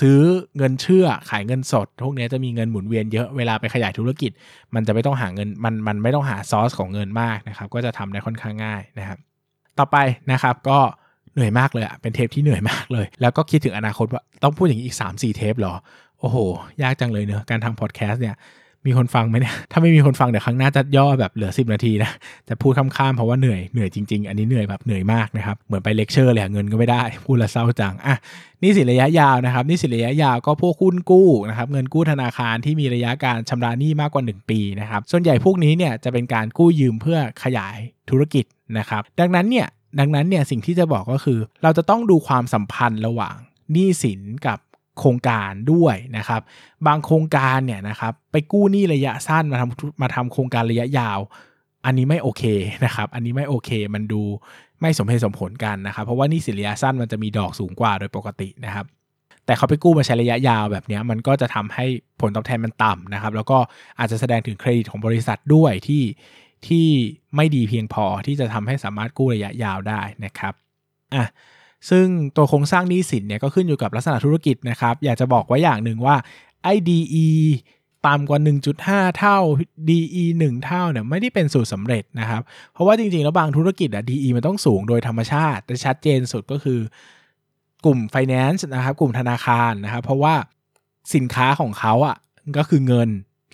ซื้อเงินเชื่อขายเงินสด พวกนี้จะมีเงินหมุนเวียนเยอะเวลาไปขยายธุรกิจ มันจะไม่ต้องหาเงินมันมันไม่ต้องหาซอสของเงินมากนะครับ ก็จะทำได้ค่อนข้างง่ายนะครับ ต่อไปนะครับก็ เหนื่อยมากเลยอะเป็นเทปที่เหนื่อยมากเลย แล้วก็คิดถึงอนาคตว่าต้องพูดอย่างนี้อีก 3 4 เทปหรอ โอ้โห ยากจังเลยเนอะการทำพอดแคสต์เนี่ยมีคนฟังไหมเนี่ย ถ้าไม่มีคนฟังเดี๋ยวครั้งหน้าจะย่อแบบเหลือ 10 นาทีนะ จะพูดข้ามๆเพราะว่าเหนื่อย เหนื่อยจริงๆ อันนี้เหนื่อยแบบเหนื่อยมากนะครับ เหมือนไปเลคเชอร์เลยเงินก็ไม่ได้ พูดละเศร้าจัง อะ หนี้สินระยะยาวนะครับ หนี้สินระยะยาวก็พวกหุ้นกู้นะครับ เงินกู้ธนาคารที่มีระยะการชำระหนี้มากกว่า 1 ปีนะครับ ส่วนใหญ่พวกนี้เนี่ยจะเป็นการกู้ยืมเพื่อขยายธุรกิจนะครับ ดังนั้นเนี่ย ดังนั้นเนี่ยสิ่งที่จะบอกก็คือ เราจะต้องดูความสัมพันธ์ระหว่างหนี้สินกับโครงการด้วยนะครับ บางโครงการเนี่ยนะครับไปกู้หนี้ระยะสั้นมาทำมาทำโครงการระยะยาว อันนี้ไม่โอเคนะครับ อันนี้ไม่โอเค มันดูไม่สมเหตุสมผลกันนะครับ เพราะว่านี่สินระยะสั้นมันจะมีดอกสูงกว่าโดยปกตินะครับ แต่เขาไปกู้มาใช้ระยะยาวแบบนี้มันก็จะทำให้ผลตอบแทนมันต่ำนะครับ แล้วก็อาจจะแสดงถึงเครดิตของบริษัทด้วยที่ ที่ไม่ดีเพียงพอที่จะทำให้สามารถกู้ระยะยาวได้นะครับอะซึ่งตัวโครงสร้างหนี้สินเนี่ยก็ขึ้นอยู่กับลักษณะธุรกิจนะครับ อยากจะบอกไว้อย่างหนึ่งว่า IDE ต่ำกว่า 1.5 เท่า DE 1 เท่าเนี่ยไม่ได้เป็นสูตรสำเร็จนะครับ เพราะว่าจริงๆ แล้วบางธุรกิจอะ DE มันต้องสูงโดยธรรมชาติ แต่ชัดเจนสุดก็คือกลุ่ม finance นะครับ กลุ่มธนาคารนะครับ เพราะว่าสินค้าของเขาอะก็คือเงิน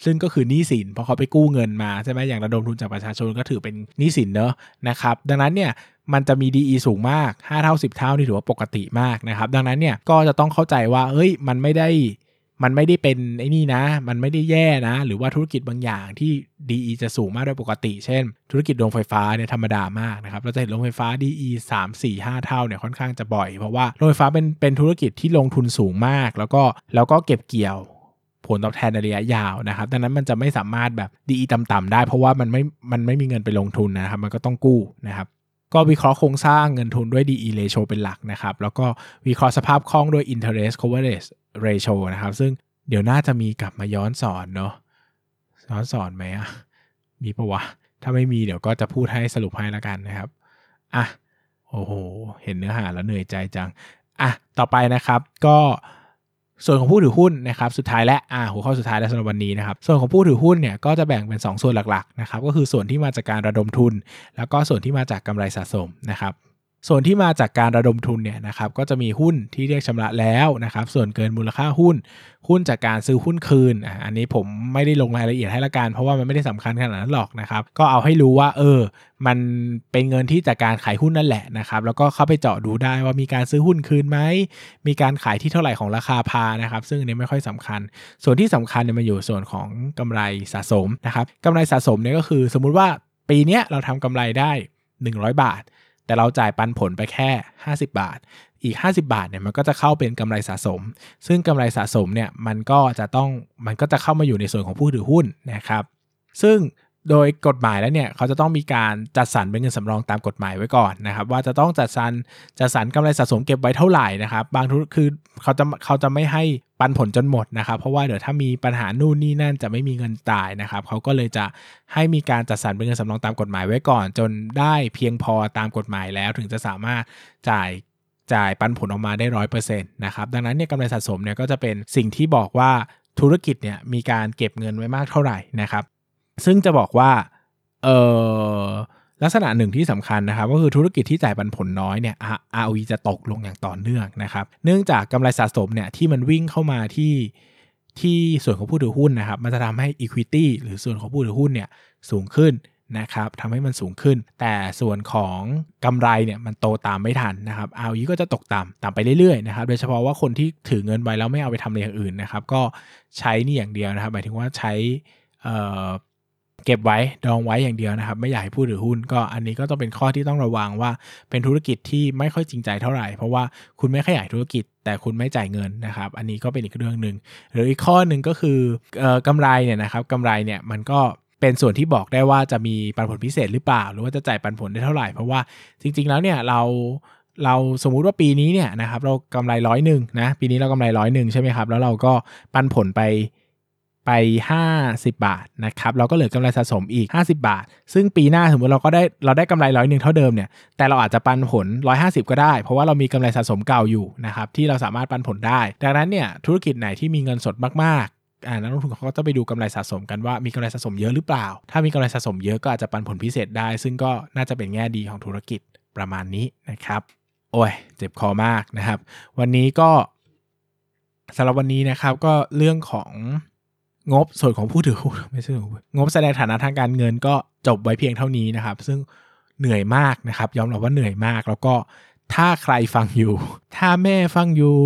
ซึ่งก็คือหนี้สินเพราะเขาไปกู้เงินมาใช่ไหมอย่างระดมทุนจากประชาชนก็ถือเป็นหนี้สินเนอะนะครับ ดังนั้นเนี่ยมันจะมี DE สูงมาก 5 เท่า 10 เท่านี่ถือว่าปกติมากนะครับ ดังนั้นเนี่ยก็จะต้องเข้าใจว่าเอ้ยมันไม่ได้มันไม่ได้เป็นไอ้นี่นะ มันไม่ได้แย่นะ หรือว่าธุรกิจบางอย่างที่ DE จะสูงมากโดยปกติ เช่น ธุรกิจโรงไฟฟ้าเนี่ยธรรมดามากนะครับ เราจะเห็นโรงไฟฟ้า DE 3 4 5 เท่าเนี่ยค่อนข้างจะบ่อย เพราะว่าโรงไฟฟ้าเป็นเป็นธุรกิจที่ลงทุนสูงมาก แล้วก็แล้วก็เก็บเกี่ยว ผลตอบแทนในระยะยาวนะครับ ดังนั้นมันจะไม่สามารถแบบดีต่ำๆได้ เพราะว่ามันไม่มันไม่มีเงินไปลงทุนนะครับ มันก็ต้องกู้นะครับก็วิเคราะห์โครงสร้างเงินทุนด้วย DE ratio เป็นหลักนะครับ แล้วก็วิเคราะห์สภาพคล่องด้วย interest coverage ratio นะครับ ซึ่งเดี๋ยวน่าจะมีกลับมาย้อนสอนเนาะย้อนสอนไหมอะมีปะวะ ถ้าไม่มีเดี๋ยวก็จะพูดให้สรุปให้ละกันนะครับ อะ โอ้โห เห็นเนื้อหาแล้วเหนื่อยใจจัง อะ ต่อไปนะครับ ก็ ส่วนของผู้ถือหุ้นนะครับสุดท้ายและอ่าหัวข้อสุดท้ายและสำหรับวันนี้นะครับส่วนของผู้ถือหุ้นเนี่ยก็จะแบ่งเป็น 2 ส่วนหลักๆนะครับก็คือส่วนที่มาจากการระดมทุน แล้วก็ส่วนที่มาจากกำไรสะสมนะครับ ส่วนที่มาจากการระดมทุนเนี่ยนะครับก็จะมีหุ้นที่เรียกชำระแล้วนะครับส่วนเกินมูลค่าหุ้น หุ้นจากการซื้อหุ้นคืนอันนี้ผมไม่ได้ลงรายละเอียดให้ละกันเพราะว่ามันไม่ได้สำคัญขนาดนั้นหรอกนะครับก็เอาให้รู้ว่าเออ มันเป็นเงินที่จากการขายหุ้นนั่นแหละนะครับแล้วก็เข้าไปเจาะดูได้ว่ามีการซื้อหุ้นคืนไหมมีการขายที่เท่าไหร่ของราคาพานะครับซึ่งอันนี้ไม่ค่อยสำคัญ ส่วนที่สำคัญเนี่ยมันอยู่ส่วนของกำไรสะสมนะครับกำไรสะสมเนี่ยก็คือ สมมุติว่าปีนี้เราทำกำไรได้ 100 บาท แต่เราจ่ายปันผลไปแค่ 50 บาท อีก 50 บาทเนี่ยมันก็จะเข้าเป็นกำไรสะสม ซึ่งกำไรสะสมเนี่ยมันก็จะต้องมันก็จะเข้ามาอยู่ในส่วนของผู้ถือหุ้นนะครับ ซึ่ง โดยกฎหมายแล้วเนี่ยเขาจะต้องมีการจัดสรรเป็นเงินสำรองตามกฎหมายไว้ก่อนนะครับ ว่าจะต้องจัดสรรจัดสรรกำไรสะสมเก็บไว้เท่าไหร่นะครับ บางทุคือเขาจะเขาจะไม่ให้ปันผลจนหมดนะครับ เพราะว่าเดี๋ยวถ้ามีปัญหานู่นนี่นั่นจะไม่มีเงินจ่ายนะครับเขาก็เลยจะให้มีการจัดสรรเป็นเงินสำรองตามกฎหมายไว้ก่อน จนได้เพียงพอตามกฎหมายแล้วถึงจะสามารถจ่ายจ่ายปันผลออกมาได้ร้อยเปอร์เซ็นต์นะครับดังนั้นเนี่ยกำไรสะสมเนี่ยก็จะเป็นสิ่งที่บอกว่าธุรกิจเนี่ยมีการเก็บเงินไว้มากเท่าไหร่นะครับ ซึ่งจะบอกว่าเออลักษณะหนึ่งที่สำคัญนะครับก็คือธุรกิจที่จ่ายปันผลน้อยเนี่ย ROE จะตกลงอย่างต่อเนื่องนะครับ เนื่องจากกำไรสะสมเนี่ยที่มันวิ่งเข้ามาที่ที่ส่วนของผู้ถือหุ้นนะครับ มันจะทำให้ Equity หรือส่วนของผู้ถือหุ้นเนี่ยสูงขึ้นนะครับทำให้มันสูงขึ้น แต่ส่วนของกำไรเนี่ยมันโตตามไม่ทันนะครับ ROE ก็จะตกต่ำต่ำไปเรื่อยๆนะครับ โดยเฉพาะว่าคนที่ถือเงินไว้แล้วไม่เอาไปทำอะไรอย่างอื่นนะครับ ก็ใช้นี่อย่างเดียวนะครับ หมายถึงว่าใช้ เก็บไว้ดองไว้อย่างเดียวนะครับ ไม่อยากให้ผู้ถือหุ้นก็อันนี้ก็ต้องเป็นข้อที่ต้องระวังว่าเป็นธุรกิจที่ไม่ค่อยจริงใจเท่าไหร่ เพราะว่าคุณไม่ขยายธุรกิจ แต่คุณไม่จ่ายเงินนะครับ อันนี้ก็เป็นอีกเรื่องหนึ่งหรืออีกข้อหนึ่งก็คืออกำไรเนี่ยนะครับกำไรเนี่ยมันก็เป็นส่วนที่บอกได้ว่าจะมีปันผลพิเศษหรือเปล่า หรือว่าจะจ่ายปันผลได้เท่าไหร่เพราะว่าจริง ๆ แล้วเนี่ยเราเราสมมุติว่าปีนี้เนี่ยนะครับเรากำไรร้อยหนึ่งนะปีนี้เรากำไรร้อยหนึ่งใช่ไหมครับแล้วเราก็ปันผลไป ไป 50 บาทนะครับเราก็เหลือกำไรสะสมอีก 50 บาท ซึ่งปีหน้าสมมติเราก็ได้เราได้กำไรร้อยหนึ่งเท่าเดิมเนี่ยแต่เราอาจจะปันผล 150 ก็ได้ เพราะว่าเรามีกำไรสะสมเก่าอยู่นะครับที่เราสามารถปันผลได้ ดังนั้นเนี่ยธุรกิจไหนที่มีเงินสดมากๆอ่านักลงทุนเขาก็จะไปดูกำไรสะสมกันว่ามีกำไรสะสมเยอะหรือเปล่า ถ้ามีกำไรสะสมเยอะก็อาจจะปันผลพิเศษได้ ซึ่งก็น่าจะเป็นแง่ดีของธุรกิจประมาณนี้นะครับ โอ้ย เจ็บคอมากนะครับ วันนี้ก็สำหรับวันนี้นะครับก็เรื่องของ งบส่วนของผู้ถือหุ้นไม่ใช่งบแสดงฐานะทางการเงินก็จบไว้เพียงเท่านี้นะครับ ซึ่งเหนื่อยมากนะครับ ยอมรับว่าเหนื่อยมาก แล้วก็ถ้าใครฟังอยู่ ถ้าแม่ฟังอยู่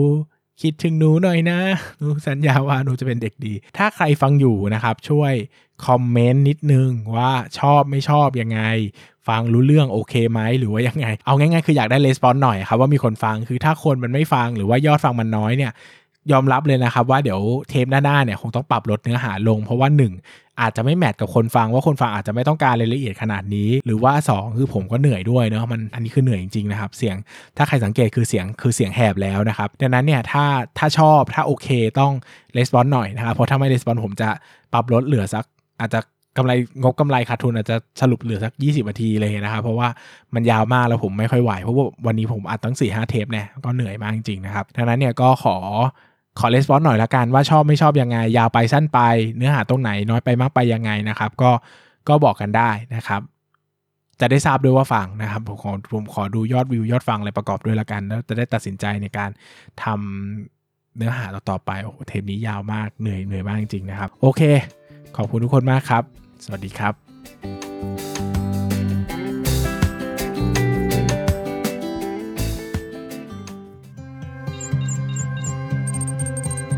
คิดถึงหนูหน่อยนะหนูสัญญาว่าหนูจะเป็นเด็กดี ถ้าใครฟังอยู่นะครับ ช่วยคอมเมนต์นิดนึงว่าชอบไม่ชอบยังไง ฟังรู้เรื่องโอเคไหมหรือว่ายังไง เอาง่ายๆคืออยากได้レスปอนหน่อยครับว่ามีคนฟังคือถ้าคนมันไม่ฟังหรือว่ายอดฟังมันน้อยเนี่ย ยอมรับเลยนะครับว่าเดี๋ยวเทปหน้าๆเนี่ยคงต้องปรับลดเนื้อหาลง เพราะว่า 1 อาจจะไม่แมทกับคนฟังว่าคนฟังอาจจะไม่ต้องการรายละเอียดขนาดนี้ หรือว่า 2 คือผมก็เหนื่อยด้วยเนาะมันอันนี้คือเหนื่อยจริงๆนะครับ เสียงถ้าใครสังเกตคือเสียงคือเสียงแหบแล้วนะครับดังนั้นเนี่ยถ้าถ้าชอบถ้าโอเคต้องレスปอนหน่อยนะครับเพราะถ้าไม่レスปอนผมจะปรับลดเหลือสัก อาจจะกำไรงบกำไรขาดทุนอาจจะสรุปเหลือสัก 20นาทีเลยนะครับเพราะว่ามันยาวมากแล้วผมไม่ค่อยไหวเพราะว่าวันนี้ผมอัดตั้ง4ี่ห้าเทปเนี่ยก็เหนื่อยมากจริงๆนะครับดังนั้นเนี่ยก็ขอ ขอレスปอนหน่อยละกันว่าชอบไม่ชอบยังไง ยาวไปสั้นไป เนื้อหาตรงไหนน้อยไปมากไปยังไงนะครับ ก็ก็บอกกันได้นะครับ จะได้ทราบด้วยว่าฟังนะครับผมขอผมขอดูยอดวิวยอดฟังอะไรประกอบด้วยละกัน แล้วจะได้ตัดสินใจในการทำเนื้อหาต่อไปโอ้เทปนี้ยาวมากเหนื่อยเหนื่อยมากจริงๆนะครับ โอเค ขอบคุณทุกคนมากครับ สวัสดีครับ